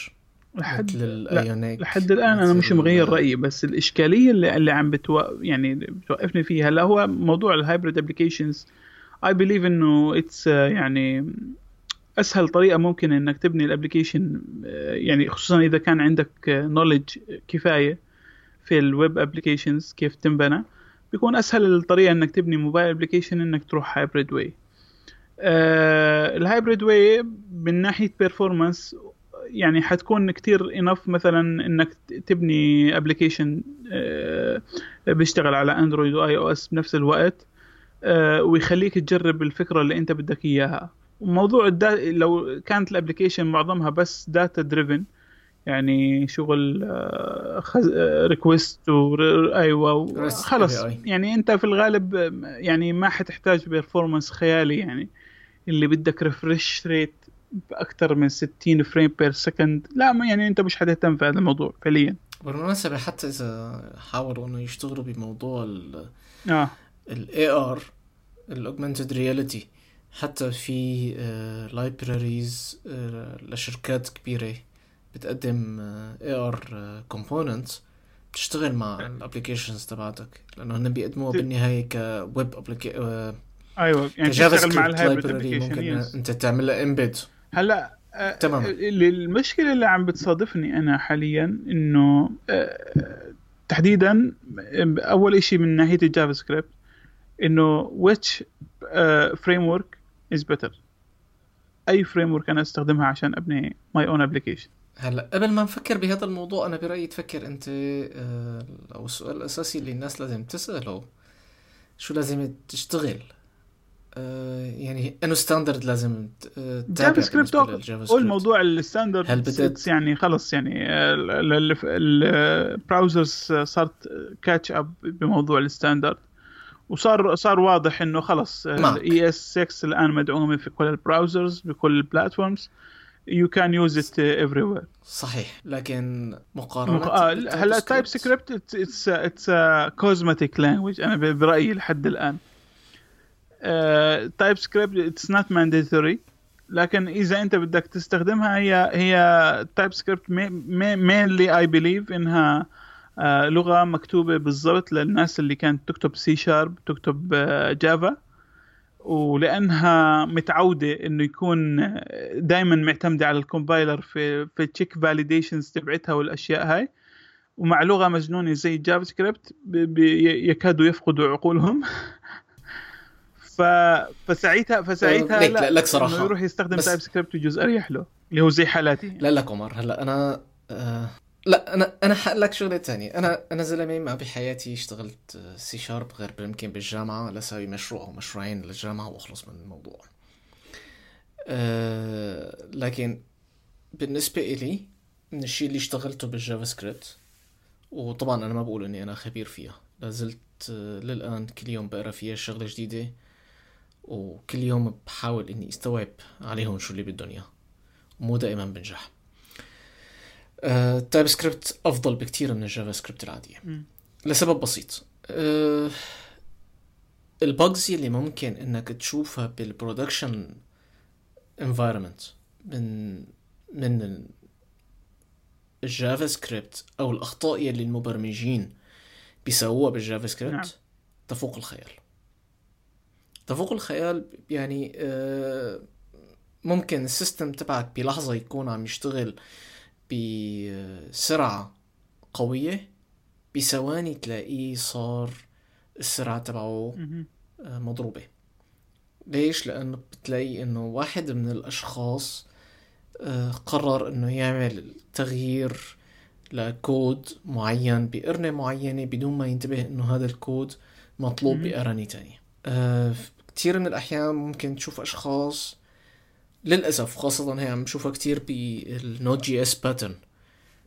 لحد مثل ال Ionic لحد الآن أنا مش مغير رأيي بس الإشكالية اللي, اللي عم بتو... يعني بتوقفني فيها هلا هو موضوع ال hybrid applications I believe إنه it's يعني أسهل طريقة ممكن إنك تبني ال application يعني خصوصا إذا كان عندك knowledge كفاية في ال web applications كيف تنبنى. بيكون أسهل الطريقة إنك تبني mobile application إنك تروح hybrid way ال hybrid way من ناحية performance يعني حتكون كتير enough مثلا إنك تبني application بيشتغل على Android و iOS بنفس الوقت. ويخليك تجرب الفكرة اللي أنت بدك إياها. وموضوع الدا... لو كانت ال application معظمها بس data driven يعني شغل request و أيوه خلص يعني أنت في الغالب يعني ما حتحتاج performance خيالي يعني اللي بدك refresh rate باكثر من 60 frame per second لا ما يعني أنت مش حتهتم في هذا الموضوع فعليا. بالمناسبة حتى إذا حاولوا إنه يشتغلوا بموضوع ال آه. ال AR ال Augmented Reality حتى في libraries لشركات كبيرة بتقدم AR components بتشتغل مع ال applications تبعتك لأنه هن بيقدموها بالنهاية ك web application أيوه يعني تشتغل مع ال hybrid ممكن أنت تعمل لها embed هلأ تمام المشكلة اللي عم بتصادفني أنا حاليا إنه تحديدا أول شيء من ناحية ال JavaScript إنه which framework is better أي framework أنا أستخدمها عشان أبني my own application هلا قبل ما نفكر بهذا الموضوع أنا برأيي تفكر أنت أو السؤال الأساسي اللي الناس لازم تسأله شو لازم تشتغل؟ آه يعني انه standard لازم JavaScript هو الموضوع ال standard هل بدأت؟ يعني خلص يعني ال browsers صارت catch up بموضوع ال standard وصار صار واضح إنه خلص ال ES 6 الآن مدعومة في كل ال browsers بكل ال platforms. You can use it everywhere صحيح. لكن مقارنة مق... آه هلا Type Script it's it's cosmetic language أنا برأيي لحد الآن. TypeScript it's not mandatory لكن إذا أنت بدك تستخدمها هي هي TypeScript mainly I believe إنها uh, لغة مكتوبة بالضبط للناس اللي كانت تكتب سي شارب تكتب Java uh, ولأنها متعودة إنه يكون دائما معتمدة على ال compiler في في ال check validations تبعتها والأشياء هاي. ومع لغة مجنونة زي ال JavaScript يكادوا يفقدوا عقولهم. [laughs] ف... فساعتها فساعتها لك لا لك صراحة. يروح يستخدم. TypeScript يجوز أريح له اللي هو زي حالاتي. لا لك عمر هلأ أنا آه... لا أنا أنا حقول لك شغلة ثانية أنا أنا زلمة ما بحياتي اشتغلت سي شارب غير يمكن بالجامعة لسوي مشروع أو مشروعين للجامعة وأخلص من الموضوع. أه لكن بالنسبة إلي من الشيء اللي اشتغلته بال JavaScript وطبعا أنا ما بقول إني أنا خبير فيها لازلت للآن كل يوم بقرأ فيها شغلة جديدة وكل يوم بحاول إني أستوعب عليهم شو اللي بدهم ومو دائما بنجح. ال TypeScript أفضل بكثير من ال JavaScript العادية م. لسبب بسيط أه ال bugs اللي ممكن إنك تشوفها بال production environment من من ال JavaScript أو الأخطاء اللي المبرمجين بيسووها بال JavaScript نعم. تفوق الخيال تفوق الخيال يعني أه ممكن ال system تبعك بلحظة يكون عم يشتغل بسرعة قوية بثواني تلاقيه صار السرعة تبعه آه، مضروبة. ليش؟ لأنه بتلاقي إنه واحد من الأشخاص آه، قرر إنه يعمل تغيير لكود معين بقرنة معينة بدون ما ينتبه إنه هذا الكود مطلوب بقرنة تانية. آه، كتير من الأحيان ممكن تشوف أشخاص للأسف خاصة هي عم بشوفها كتير بال Node.js pattern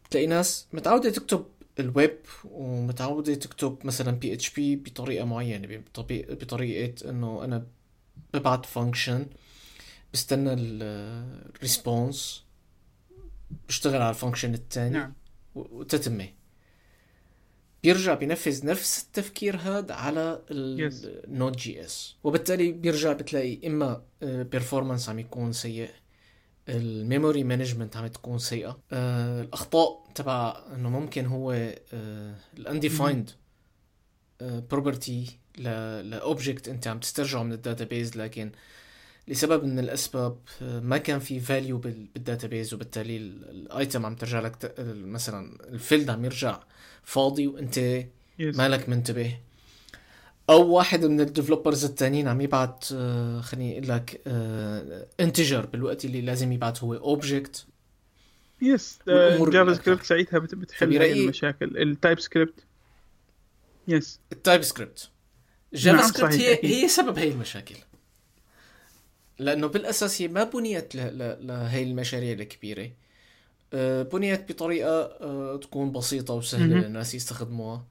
بتلاقي ناس متعودة تكتب الويب ومتعودة تكتب مثلا PHP بطريقة معينة بطريقة إنه أنا ببعت function بستنى ال response بشتغل على ال function الثاني نعم. وتتمة بيرجع بينفذ نفس التفكير هذا على ال Node.js وبالتالي بيرجع بتلاقي إما performance عم يكون سيء ال memory management عم تكون سيئة. آه الأخطاء تبع إنه ممكن هو آه ال undefined property ل object أنت عم تسترجعه من ال database لكن لسبب من الأسباب ما كان في value بال database وبالتالي ال item عم ترجع لك مثلا ال field عم يرجع فاضي وأنت. مالك منتبه. أو واحد من ال developers التانيين عم يبعت آه، خليني أقول لك integer آه، بالوقت اللي لازم يبعت هو object Yes Java. Script ساعتها بت- بتحل هاي المشاكل. ال TypeScript yes ال TypeScript JavaScript هي. هي سبب هي المشاكل. لأنه بالأساس هي ما بنيت لهي المشاريع الكبيرة. آه، بنيت بطريقة آه، تكون بسيطة وسهلة. للناس يستخدموها.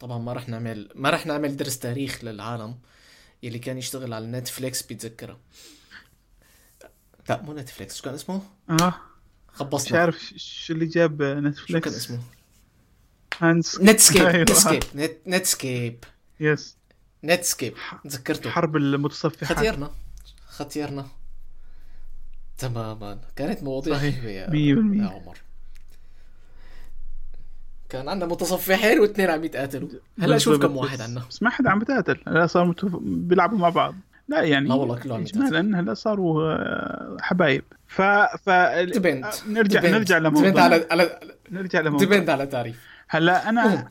طبعا ما رح نعمل ما رح نعمل درس تاريخ للعالم يلي كان يشتغل على Netflix بيتذكرها لا مو نتفليكس. شو كان اسمه؟ آه. مش خبصنا عارف ش- شو اللي جاب شو كان نتفليكس. اسمه؟ هانس نتسكيب. نتسكيب نت نتسكيب يس نتسكيب تذكرته. حرب المتصفحات. ختيرنا ختيرنا تماما. كانت مواضيع صحيح. يا, عمر. كان عندنا متصفحين واثنين عم يتقاتلوا. هلا شوف. كم واحد عندنا. بس ما حدا عم بتقاتل. هلا صاروا متف... بيلعبوا مع بعض. لا يعني لا والله كله عم يتقاتل. اجمالا هلا صاروا آه، حبايب. ف ف depend آه، نرجع نرجع depend لموضوع على على نرجع لموضوع. depend على تعريف هلا أنا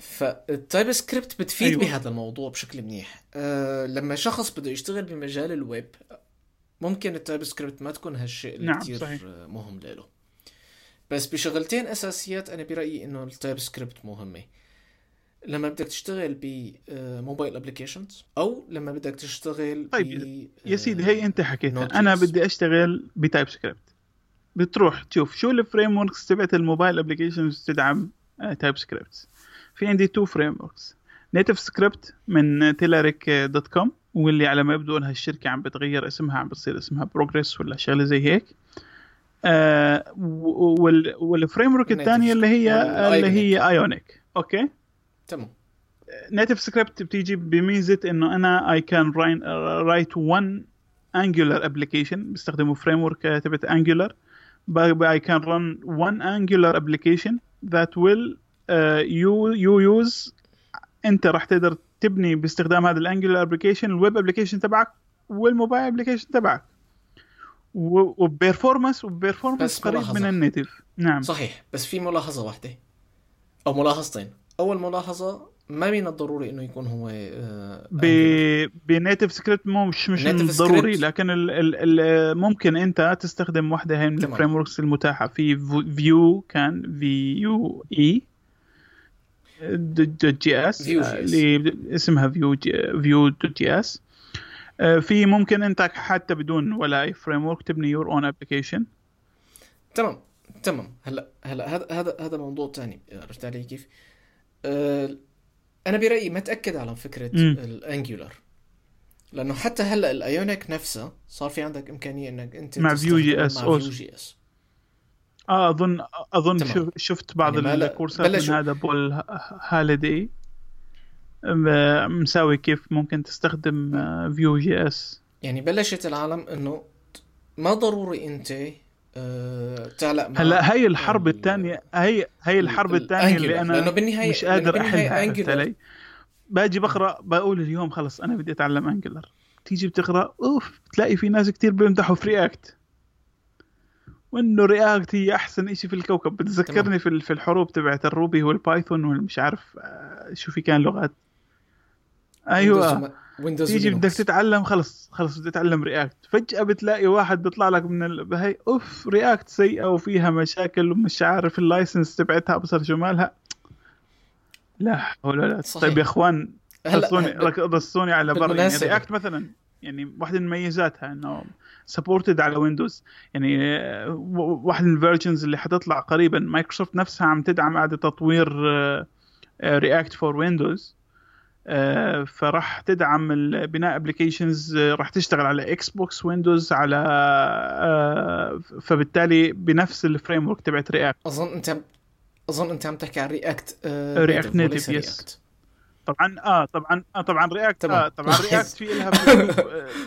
فال TypeScript بتفيد أيوة. بهذا الموضوع بشكل منيح أه لما شخص بده يشتغل بمجال الويب ممكن ال TypeScript ما تكون هالشيء اللي نعم، صحيح. آه، مهم له بس بشغلتين أساسيات أنا برأيي إنه ال TypeScript مهمة لما بدك تشتغل ب mobile applications أو لما بدك تشتغل طيب، ب يا سيدي هي أنت حكيتها. أنا بدي أشتغل ب TypeScript بتروح تشوف شو ال frameworks تبعت ال mobile applications تدعم TypeScript في عندي two frameworks NativeScript من Telerik dot com واللي على ما يبدو إنها الشركة عم بتغير اسمها عم بتصير اسمها Progress ولا شغلة زي هيك. آه وال وال framework الثانية اللي هي اللي هي Ionic okay تمام. NativeScript بتيجي بميزة إنه أنا I can write one Angular application بيستخدموا framework تبعت Angular. I can run one Angular application that will you you use انت راح تقدر تبني باستخدام هذا ال Angular application ال web application تبعك وال mobile application تبعك وب performance وب performance قريب ملاحظة. من ال native نعم صحيح بس في ملاحظة واحدة أو ملاحظتين أول ملاحظة ما من الضروري إنه يكون هو آه، ب. ب NativeScript مو مش مش ضروري. لكن ال ال ال ممكن أنت تستخدم واحدة من. ال frameworks المتاحة في Vue كان V U E dot JS. اللي اسمها Vue Vue dot JS في ممكن انت حتى بدون ولا اي framework تبني your own application تمام تمام هلا هلا هذا هذا هذا موضوع ثاني عرفت علي كيف؟ آه أنا برأيي ما تأكد على فكرة. ال Angular لأنه حتى هلا ال Ionic نفسها صار في عندك إمكانية إنك أنت مع تستخدمها Vue.js مع also. Vue JS آه اظن أظن تمام. شف- شفت بعض يعني الكورسات. من هذا بول هاليدي مساوي كيف ممكن تستخدم Vue JS يعني بلشت العالم إنه ما ضروري أنت آه تعلق هلا هي الحرب ال- الثانية هي هي الحرب ال- الثانية اللي. أنا لأنه بالنهايه مش قادر أحلها علي باجي بقرأ بقول اليوم خلص أنا بدي أتعلم Angular تيجي بتقرأ أوف بتلاقي في ناس كتير بيمدحوا في React وإنه React هي أحسن إشي في الكوكب. بتذكرني تمام. في في الحروب تبعت ال Ruby وال Python والمش عارف آه، شو في كان لغات. أيوه. Windows تيجي بدك تتعلم خلص خلص بدي اتعلم React فجأة بتلاقي واحد بيطلع لك من ال... هي أوف React سيئة وفيها مشاكل ومش عارف ال license تبعتها ابصر شو مالها لا حول ولا صحيح. طيب يا إخوان رصوني رصوني على بر يعني. React مثلا. يعني واحدة من مميزاتها إنه supported على Windows يعني آه، واحد من ال versions اللي حتطلع قريبا مايكروسوفت نفسها عم تدعم اعاده تطوير React for Windows فراح تدعم بناء applications راح تشتغل على Xbox Windows على آه، فبالتالي بنفس ال framework تبعت React أظن أنت أظن أنت عم تحكي عن React React Native, yes. طبعا آه طبعا آه طبعا React. آه طبعا React [laughs] في لها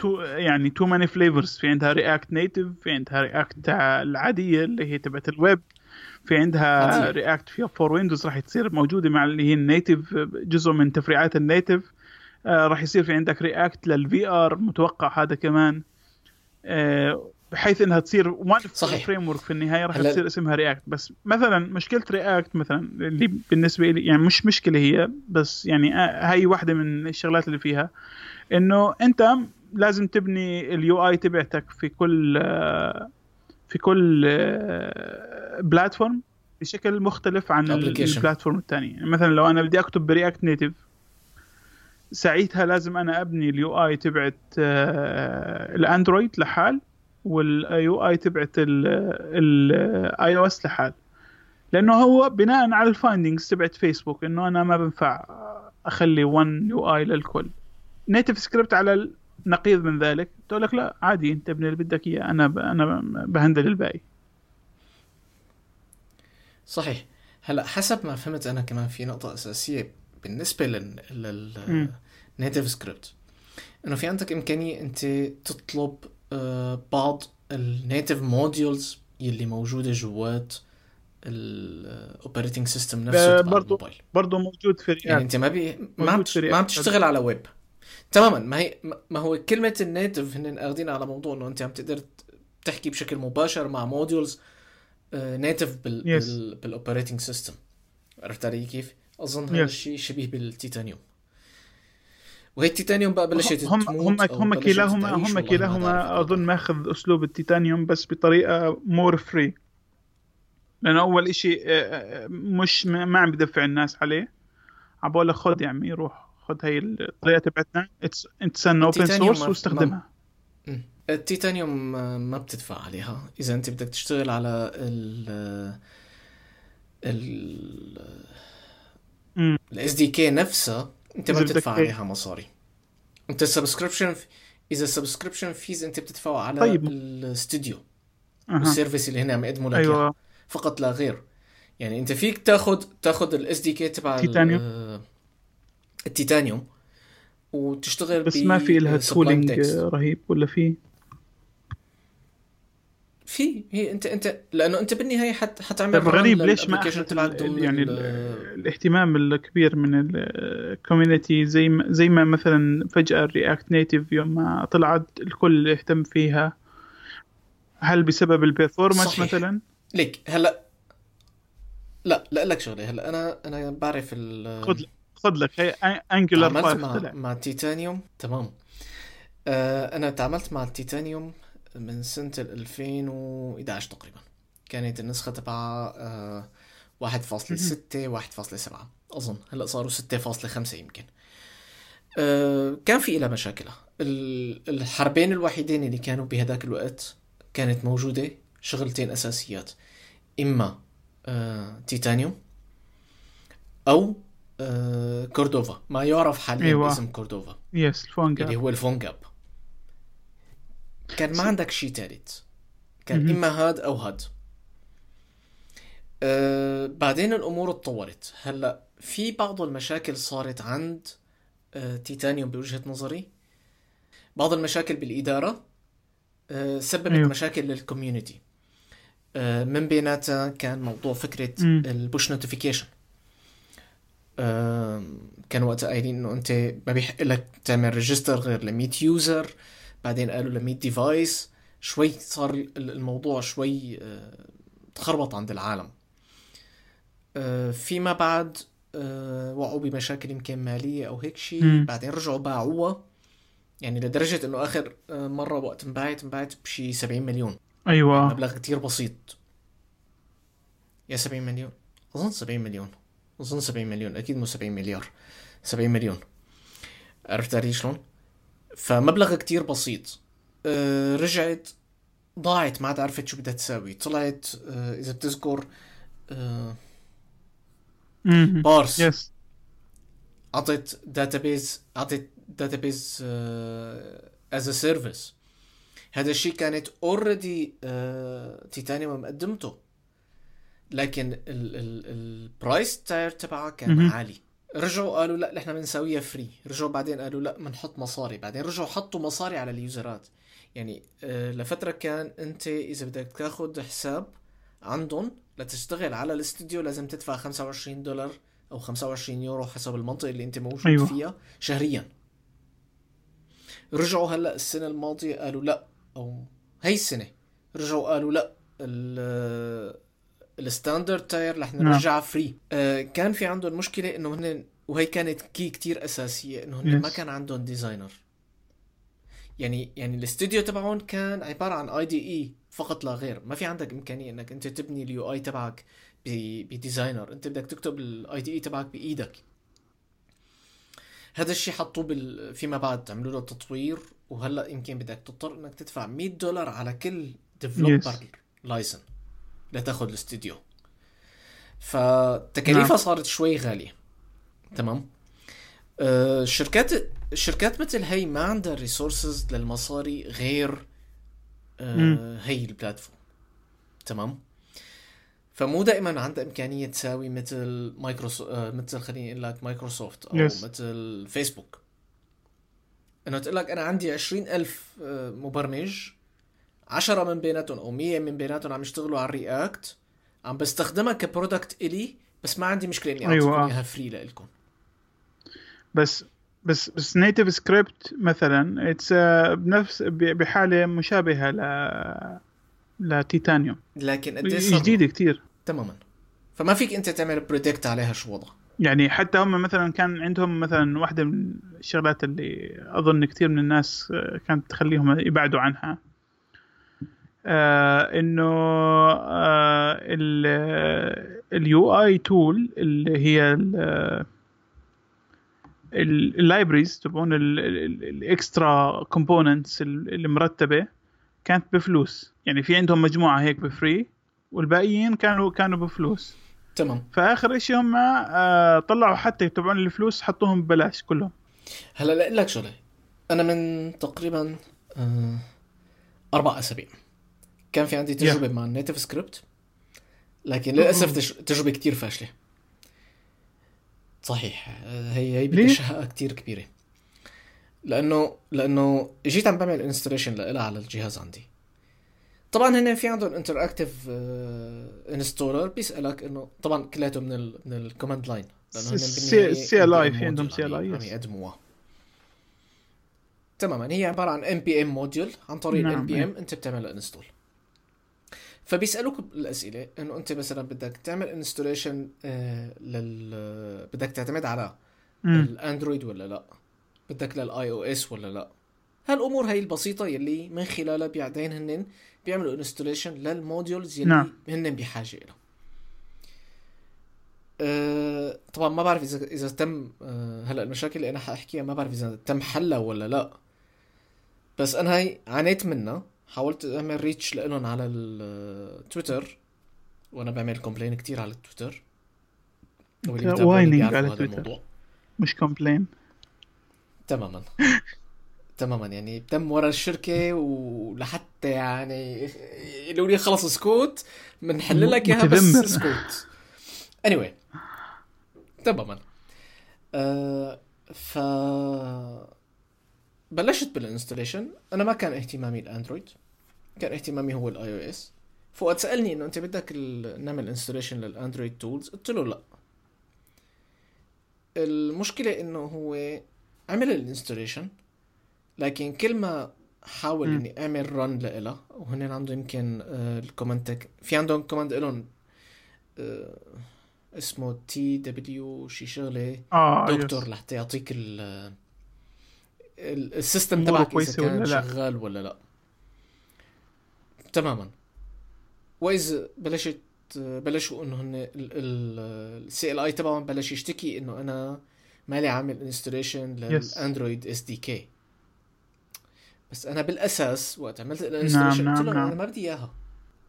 too يعني too many flavors في عندها React Native في عندها React العادية اللي هي تبعت الويب في عندها. React فيها for Windows راح تصير موجودة مع اللي هي ال native جزء من تفريعات ال native آه راح يصير في عندك React لل VR متوقع هذا كمان آه بحيث إنها تصير one. framework في النهاية راح تصير اسمها React بس مثلا مشكلة React مثلا اللي بالنسبة لي يعني مش مشكلة هي بس يعني آه، هاي واحدة من الشغلات اللي فيها إنه أنت لازم تبني ال UI تبعتك في كل آه، في كل platform بشكل مختلف عن. ال platform الثاني يعني مثلا لو أنا بدي أكتب ب React Native ساعتها لازم أنا أبني ال UI تبعت آه، ال Android لحال وال UI تبعت ال iOS لحال. لأنه هو بناء على ال findings تبعت فيسبوك إنه أنا ما بنفع أخلي 1 UI للكل. NativeScript على النقيض من ذلك. تقول لك لا عادي أنت ابني اللي بدك إياه. أنا ب... أنا ب handle الباقي. صحيح. هلا حسب ما فهمت أنا كمان في نقطة أساسية بالنسبة لل مم. لل NativeScript إنه في عندك إمكانية أنت تطلب بعض ال native modules يلي موجودة جوات ال operating system نفسه آه، تبع برضو الموبايل برضه موجود في يعني انت ما بي ما عم ما. عم تشتغل على ويب تماما ما هي ما هو كلمة ال native هن اخذين على موضوع إنه أنت عم تقدر تحكي بشكل مباشر مع modules native بال Yes. بال بال operating system عرفت علي كيف؟ أظن هذا Yes. الشيء شبيه بالتيتانيوم وهي التيتانيوم بقى بلشت هم هم هم كلاهما هم كلاهما اظن. ماخذ اسلوب التيتانيوم بس بطريقه more free لأنه اول آه، آه، مش ما عم بدفع الناس عليه عم بقول لك خذ يا عمي روح خذ هي الطريقة تبعتنا it's an open source واستخدمها. التيتانيوم آه، ما بتدفع عليها اذا انت بدك تشتغل على ال ال. ال SDK نفسها انت ما بتدفع إيه. عليها مصاري انت ال subscription إذا ال subscription fees انت بتدفعه على طيب. الاستوديو أها. وال service اللي هنا عم يقدموا لك إياه. أيوه فقط لا غير يعني انت فيك تاخذ تاخذ ال SDK تبع ال- تيتانيوم. آه، التيتانيوم وتشتغل بس ما في لها tooling. رهيب ولا في في هي انت انت لأنه انت بالنهاية حت حتعمل طيب غريب ليش ما يعني ال- ال- الاهتمام الكبير من ال community زي ما زي ما مثلا فجأة ال React Native يوم ما طلعت الكل اهتم فيها. هل بسبب ال performance صحيح. مثلا؟ ليك هلا لا لا لك شغلة. هلا أنا أنا بعرف ال خذ خذ لك. هي Angular تعاملت 5 مع مع التيتانيوم تمام. آه أنا تعاملت مع التيتانيوم من سنة ال 2011 تقريبا. كانت النسخة تبعها آه 1.6 1.7 أظن. هلأ صاروا 6.5 يمكن. آه كان في لها مشاكلها ال- الحلين الوحيدين اللي كانوا بهداك الوقت كانت موجودة شغلتين أساسيات. إما آه تيتانيوم أو آه كوردوفا. ما يعرف حاليا أيوة. باسم كوردوفا. yes الفون اللي هو ال PhoneGap كان ما عندك شيء ثالث كان. إما هاد أو هاد. أه بعدين الأمور اتطورت. هلا في بعض المشاكل صارت عند أه تيتانيوم بوجهة نظري. بعض المشاكل بالإدارة أه سببت أيوه. مشاكل لل community أه من بيناتها كان موضوع فكرة مم. ال push notification كانوا وقتها قايلين إنه أنت ما بيحق لك تعمل register غير ل 100 user بعدين قالوا ل 100 device شوي صار ال- الموضوع شوي آه، تخربط عند العالم. آه، فيما بعد آه، وقعوا بمشاكل يمكن مالية أو هيك شيء. بعدين رجعوا باعوها. يعني لدرجة إنه آخر مرة وقت انباعت انباعت بشي 70 مليون. أيوه. مبلغ كتير بسيط. يا 70 مليون. أظن 70 مليون. أظن 70 مليون. أكيد مو 70 مليار. 70 مليون. عرفت علي شلون؟ فمبلغ كتير بسيط. أه رجعت ضاعت ما عاد عرفت شو بدها تساوي. طلعت أه إذا بتذكر أه. Parse. yes عطت database عطت database as a service هذا الشيء كانت already تيتانيوم مقدمته. لكن ال price tier تبعها كان. عالي. رجعوا قالوا لا نحن بنسويها free رجعوا بعدين قالوا لا بنحط مصاري. بعدين رجعوا حطوا مصاري على اليوزرات. يعني آه، لفترة كان أنت إذا بدك تاخذ حساب عندهم لتشتغل على الاستوديو لازم تدفع 25 دولار أو 25 يورو حسب المنطقة اللي أنت موجود أيوة. فيها شهريا. رجعوا هلأ السنة الماضية قالوا لا أو هي السنة رجعوا قالوا لا ال standard tier رح نعم. نرجعها free آه كان في عندهم مشكلة إنه هن وهي كانت key كتير أساسية إنه هن Yes. ما كان عندهم designer يعني يعني الاستوديو تبعهم كان عبارة عن IDE فقط لا غير. ما في عندك إمكانية إنك أنت تبني ال UI تبعك ب designer أنت بدك تكتب ال IDE تبعك بإيدك. هذا الشيء حطوه بال... فيما بعد عملوا له تطوير وهلأ يمكن بدك تضطر إنك تدفع 100 دولار على كل developer license لتاخذ الاستوديو. فتكاليفها نعم. صارت شوي غالية. تمام؟ آه الشركات الشركات مثل هي ما عندها resources للمصاري غير آه هي ال platform تمام؟ فمو دائما عندها إمكانية تساوي مثل مايكروسوفت آه مثل خليني أقول لك مايكروسوفت أو yes. مثل فيسبوك انه تقول لك أنا عندي عشرين ألف آه، مبرمج عشرة من بيناتهم أو مية من بيناتهم عم يشتغلوا على ال React عم بستخدمها ك product إلي بس ما عندي مشكلة إني اعطيكم أيوة. إياها free لكم بس بس بس NativeScript مثلا it's آه، بنفس بحالة مشابهة ل لتيتانيوم لكن قديش جديدة كثير تماما. فما فيك أنت تعمل predict عليها شو وضع يعني حتى هم مثلا كان عندهم مثلا واحدة من الشغلات اللي أظن كثير من الناس آه، كانت تخليهم يبعدوا عنها. آه إنه آه ال UI tool اللي هي ال libraries تبعون ال extra components المرتبه كانت بفلوس. يعني في عندهم مجموعة هيك ب free والباقيين كانوا كانوا بفلوس. تمام. فآخر شيء هم آه طلعوا حتى تبعون الفلوس حطوهم ببلاش كلهم. هلا لا لك شغلة. أنا من تقريبا آه أربع أسابيع. كان في عندي تجربة yeah. مع ال NativeScript لكن للأسف تجربة كتير فاشلة. صحيح آه، هي هي بدها شهقه كثير كبيرة. لأنه لأنه جيت عم بعمل installation لها على الجهاز عندي. طبعا هن في عندهم interactive installer بيسألك إنه طبعا كلياته من ال من ال command line لأنه هن CLI في عندهم CLI عم يقدموها. تماما هي عبارة عن npm module عن طريق ال npm أنت بتعمل install فبيسألوك الأسئلة إنه أنت مثلا بدك تعمل installation آه لل بدك تعتمد على الأندرويد ولا لا؟ بدك لل iOS ولا لا؟ هالأمور هي البسيطة يلي من خلالها بعدين هن بيعملوا installation لل modules يلي نعم. هن بحاجة لها أه طبعا ما بعرف إذا إذا تم أه هلأ المشاكل اللي أنا حأحكيها ما بعرف إذا تم حلها ولا لا. بس أنا هي عانيت منها. حاولت أعمل reach لهم على التويتر وأنا بعمل complain كتير على التويتر whining على التويتر مش complain تماما. تماما يعني تم ورا الشركة ولحتى يعني يقولوا لي خلص اسكت بنحل لك إياها بس اسكت anyway. تماما. آه ف بلشت بال installation أنا ما كان اهتمامي الأندرويد. كان اهتمامي هو الاي أو اس فوقت سألني إنه أنت بدك نعمل installation لل Android tools قلت له لا. المشكلة إنه هو عمل ال installation لكن كل ما حاول إني أعمل run لإلها وهن عندهم يمكن آه ال command في عندهم command لهم آه اسمه تي دبليو شي شغلة. آه دكتور. لحتى يعطيك ال ال system تبعك إذا كان ولا شغال ولا لا. تماما. واذا بلشت بلشوا إنه هن ال CLI تبعهم بلش يشتكي إنه أنا مالي عامل installation لل Android SDK بس أنا بالأساس وقت عملت ال installation نعم قلت لهم نعم. أنا ما بدي إياها.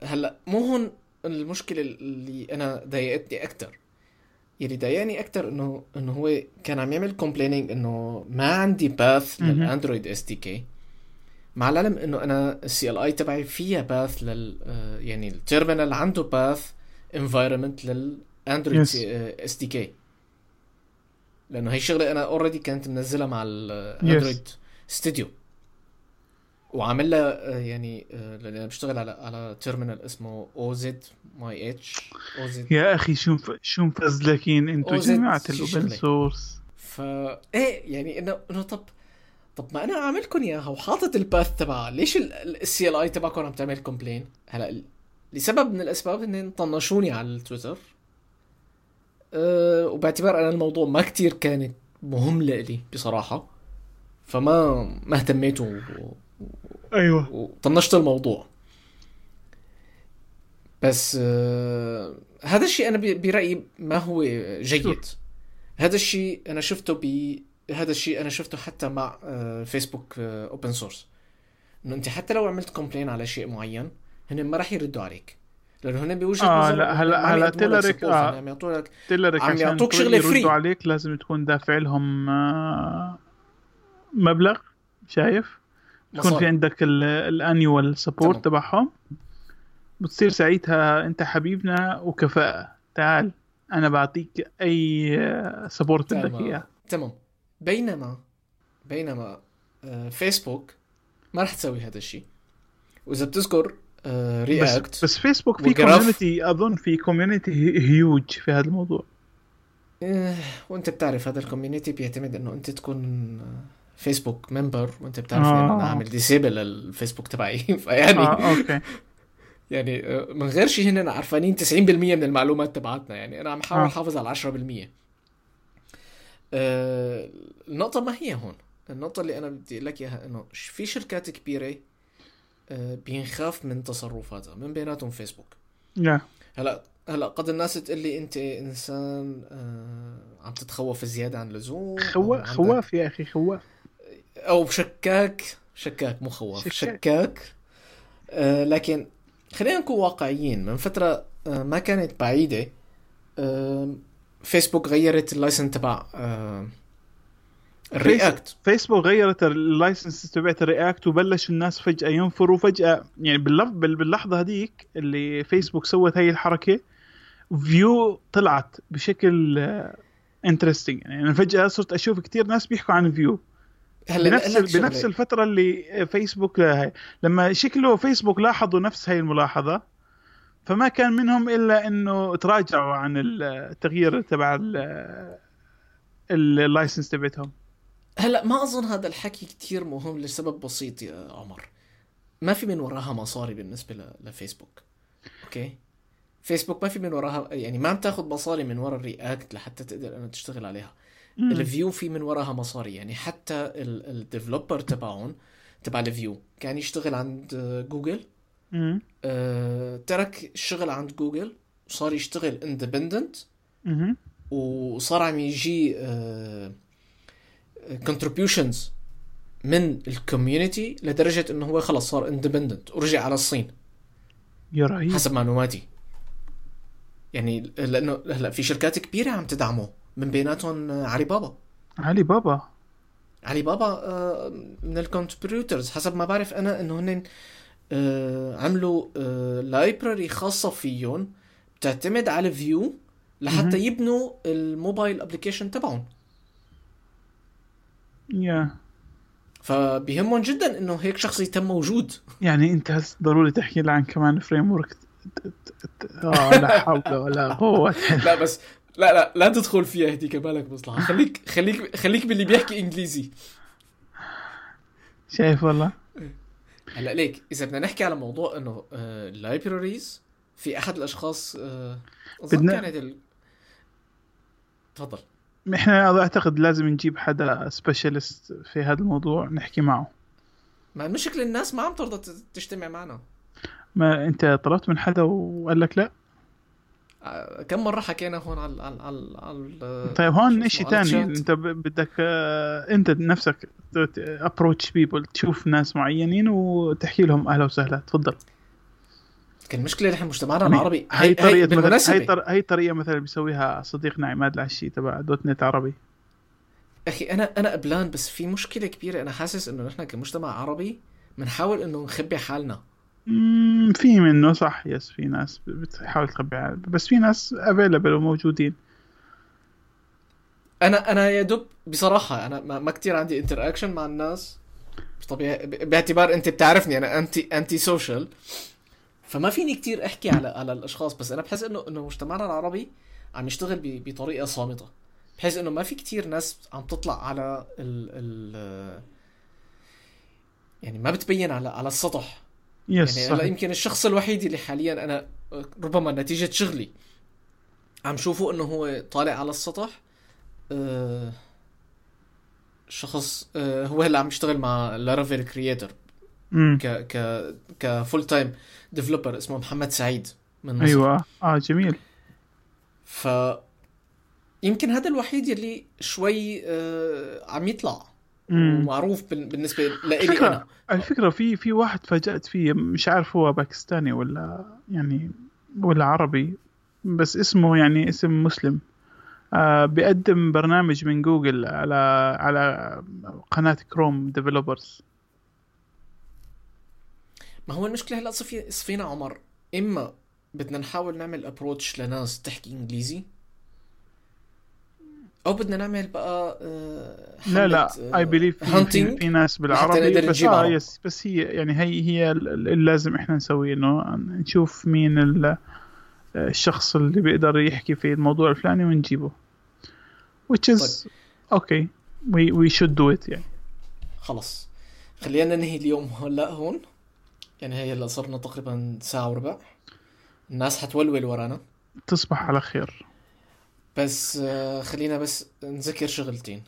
هلأ مو هون المشكلة اللي أنا ضايقتني أكثر يلي ضايقني أكثر انه إنه هو كان عم يعمل complaining إنه ما عندي path لل Android SDK مع العلم إنه أنا ال CLI تبعي فيها path لل آه، يعني ال terminal عنده path environment لل Android SDK لأنه هي شغلة أنا already كانت منزلها مع ال Android Studio وعامل لها يعني آه، أنا بشتغل على على terminal اسمه Oh My Zsh أو زد يا أخي شو شو مفزلكين؟ أنتم جماعة ال open source فا إيه يعني إنه إنه طب طب ما أنا عامل لكم إياها وحاطط ال path تبعها. ليش ال CLI تبعكم عم تعمل complain هلا لسبب من الأسباب انهم طنشوني على التويتر أه وباعتبار أنا الموضوع ما كتير كانت مهم لإلي بصراحة. فما ما اهتميت. أيوه وطنشت الموضوع بس آه هذا الشيء أنا برأيي ما هو جيد. هذا الشيء أنا شفته ب هذا الشيء أنا شفته حتى مع آه فيسبوك open source إنه أنت حتى لو عملت كومبلين على شيء معين هن ما راح يردوا عليك لأنه هن بوجهة آه، لا، هلا- هلا آه. هن عم يعطوا لك تيلرك عم يعطوك يردوا free. عليك لازم تكون دافع لهم آه، مبلغ شايف يكون في. عندك الانيوال سبورت. تبعهم بتصير ساعتها أنت حبيبنا وكفاءة تعال أنا بعطيك أي سبورت بدك. إياه تمام بينما بينما آه فيسبوك ما راح تسوي هذا الشيء وإذا بتذكر آه بس, React بس فيسبوك في. كوميونتي أظن في community huge في هذا الموضوع آه، وأنت بتعرف هذا ال community بيعتمد إنه أنت تكون آه، فيسبوك member وأنت بتعرف آه. انه أنا عامل disable للفيسبوك تبعي. [laughs] فيعني آه أوكي. [laughs] يعني آه، من غير شيء هن عارفانين 90% من المعلومات تبعتنا. يعني أنا عم حاول آه. أحافظ على 10% آه، النقطة ما هي هون. النقطة اللي أنا بدي أقول لك إياها إنه في شركات كبيرة بينخاف من تصرفاتها من بيناتهم فيسبوك يا هلا هلا قد الناس تقول لي أنت إنسان آه عم تتخوف زيادة عن اللزوم أو خوا... عندك- خواف يا أخي خواف. أو شكاك شكاك مو خواف شكاك. شكاك. آه لكن خلينا نكون واقعيين. من فترة آه ما كانت بعيدة. آه فيسبوك غيرت ال license تبع آه ال React فيسبوك غيرت ال license تبعت ال React وبلش الناس فجأة ينفروا فجأة. يعني باللف... بال- باللحظة هذيك اللي فيسبوك سوت هاي الحركة Vue طلعت بشكل interesting يعني أنا فجأة صرت أشوف كتير ناس بيحكوا عن Vue هلا بنفس. بنفس الفترة اللي فيسبوك هاي لما شكله فيسبوك لاحظوا نفس هاي الملاحظة فما كان منهم إلا إنه تراجعوا عن التغيير تبع ال- ال license تبعتهم هلا ما أظن هذا الحكي كتير مهم لسبب بسيط يا عمر ما في من وراها مصاري بالنسبة ل- لفيسبوك أوكي فيسبوك ما في من وراها يعني ما عم تاخذ مصاري من ورا ال React لحتى تقدر إنه تشتغل عليها. ال Vue في من وراها مصاري يعني حتى ال developer تبعهم تبع ال Vue كان يشتغل عند آه، جوجل. آه، ترك الشغل عند جوجل وصار يشتغل independent. وصار عم يجي contributions من ال community لدرجة إنه هو خلص صار independent ورجع على الصين. يا رهيب. حسب معلوماتي. يعني لأنه هلا في شركات كبيرة عم تدعمه. من بيناتهم آه، علي بابا. علي بابا. علي بابا آه، من ال contributors حسب ما بعرف أنا إنه هن آه، عملوا library خاصة فيهم بتعتمد على Vue لحتى. يبنوا ال mobile application تبعهم. يا فبيهمهم جدا إنه هيك شخص يتم موجود يعني أنت هسه ضروري تحكي لي عن كمان framework آه لا حول ولا قوة. [laughs] لا بس لا لا لا تدخل فيها هديك بالك مصلحة. خليك خليك خليك باللي بيحكي إنجليزي. شايف والله؟ هلا ليك إذا بدنا نحكي على موضوع إنه ال libraries في أحد الأشخاص آه، بدنا- كانت ال... تفضل. إحنا أعتقد لازم نجيب حدا specialist في هذا الموضوع نحكي معه. ما المشكلة الناس ما عم ترضى تجتمع معنا. ما أنت طلبت من حدا وقال لك لا؟ آه، كم مرة حكينا هون على على على, على طيب هون شيء ثاني. أنت بدك آه، أنت نفسك ابروتش بيبل تشوف ناس معينين وتحكي لهم أهلا وسهلا. تفضل. كان المشكلة نحن مجتمعنا العربي هي طريقة مثلا هي, طر... هي طريقة مثلا بيسويها صديقنا عماد العشي تبع دوت نت عربي. أخي أنا أنا قبلان بس في مشكلة كبيرة. أنا حاسس إنه نحن كمجتمع عربي بنحاول إنه نخبي حالنا. في منه صح. yes في ناس بتحاول تخبي. بس في ناس available وموجودين. أنا أنا يا دوب بصراحة أنا ما, كثير عندي interaction مع الناس. طبيعي ب- باعتبار أنت بتعرفني أنا anti anti social فما فيني كثير أحكي على على الأشخاص بس أنا بحس إنه إنه مجتمعنا العربي عم يشتغل بطريقة صامتة. بحيث إنه ما في كثير ناس عم تطلع على ال ال يعني ما بتبين على على السطح. yes يعني هلا صح يمكن الشخص الوحيد اللي حاليا أنا ربما نتيجة شغلي عم شوفه إنه هو طالع على السطح آه، شخص آه، هو هلأ عم يشتغل مع لارافيل creator. ك ك ك full time developer اسمه محمد سعيد من مصر. أيوه. آه جميل. ف يمكن هذا الوحيد يلي شوي آه عم يطلع. ومعروف بال- بالنسبة لإلي الفكرة أنا. الفكرة في في واحد فاجأت فيه مش عارف هو باكستاني ولا يعني ولا عربي بس اسمه يعني اسم مسلم. آه بيقدم برنامج من جوجل على على قناة كروم ديفلوبرز ما هو المشكلة هلأ صفي صفينا عمر إما بدنا نحاول نعمل approach لناس تحكي إنجليزي أو بدنا نعمل بقى آه، لا لا I believe في, ناس بالعربي بس آه عرب. yes بس هي يعني هي هي اللي لازم إحنا نسويه إنه نشوف مين ال- الشخص اللي بيقدر يحكي في الموضوع الفلاني ونجيبه. Which is okay. We we should do it يعني. خلص خلينا ننهي اليوم هلا هون. يعني هي هلا صرنا تقريبا ساعة وربع. الناس حتولول ورانا. تصبح على خير. بس آه، خلينا بس نذكر شغلتين.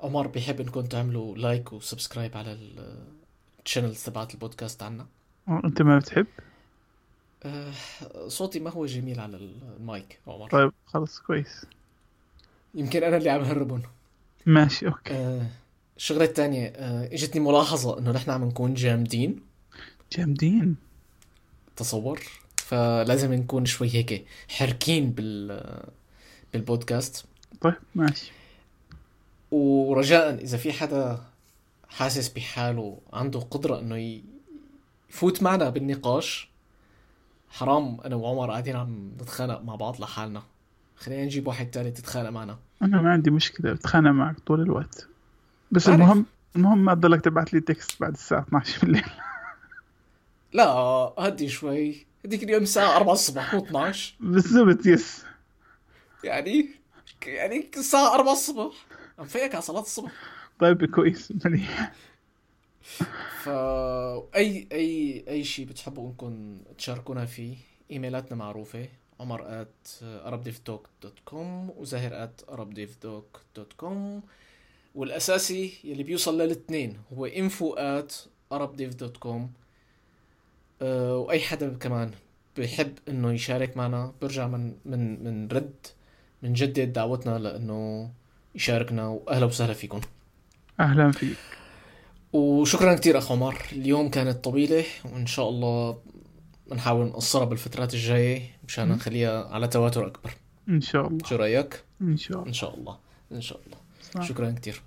عمر بيحب انكم تعملوا like و subscribe على ال channel تبعت البودكاست عنا. آه، أنت ما بتحب؟ آه، صوتي ما هو جميل على المايك عمر. طيب خلص كويس. يمكن أنا اللي عم هربهم ماشي okay. آه، الشغلة الثانية آه، إجتني ملاحظة إنه نحن عم نكون جامدين. جامدين؟ تصور؟ فلازم نكون شوي هيك حركين بال بالبودكاست طيب ماشي. ورجاء إذا في حدا حاسس بحاله عنده قدرة إنه يفوت معنا بالنقاش حرام أنا وعمر قاعدين عم نتخانق مع بعض لحالنا. خلينا نجيب واحد تاني تتخانق معنا. أنا ما عندي مشكلة بتخانق معك طول الوقت. بس بعرف. المهم المهم ما تضلك تبعت لي text بعد الساعة 12 بالليل. لا هدي شوي. هديك اليوم الساعة 4 الصبح مو 12 [laughs] بالضبط yes يعني يعني الساعة 4 الصبح. عم فيك على صلاة الصبح. طيب كويس. مليح فأي أي أي شيء بتحبوا إنكم تشاركونا فيه إيميلاتنا معروفة عمر at arabdevtalk.com وزاهر at arabdevtalk.com والأساسي يلي بيوصل للاثنين هو info at arabdev.com أه وأي حدا كمان بيحب إنه يشارك معنا برجع من من من رد. من جدد دعوتنا لإنه يشاركنا وأهلا وسهلا فيكم. أهلا فيك. وشكرا كتير أخ عمر. اليوم كانت طويلة وإن شاء الله بنحاول نقصرها بالفترات الجاية مشان. نخليها على تواتر أكبر. إن شاء الله. شو رأيك؟ إن شاء الله. إن شاء الله. إن شاء الله. صح. شكرا كتير.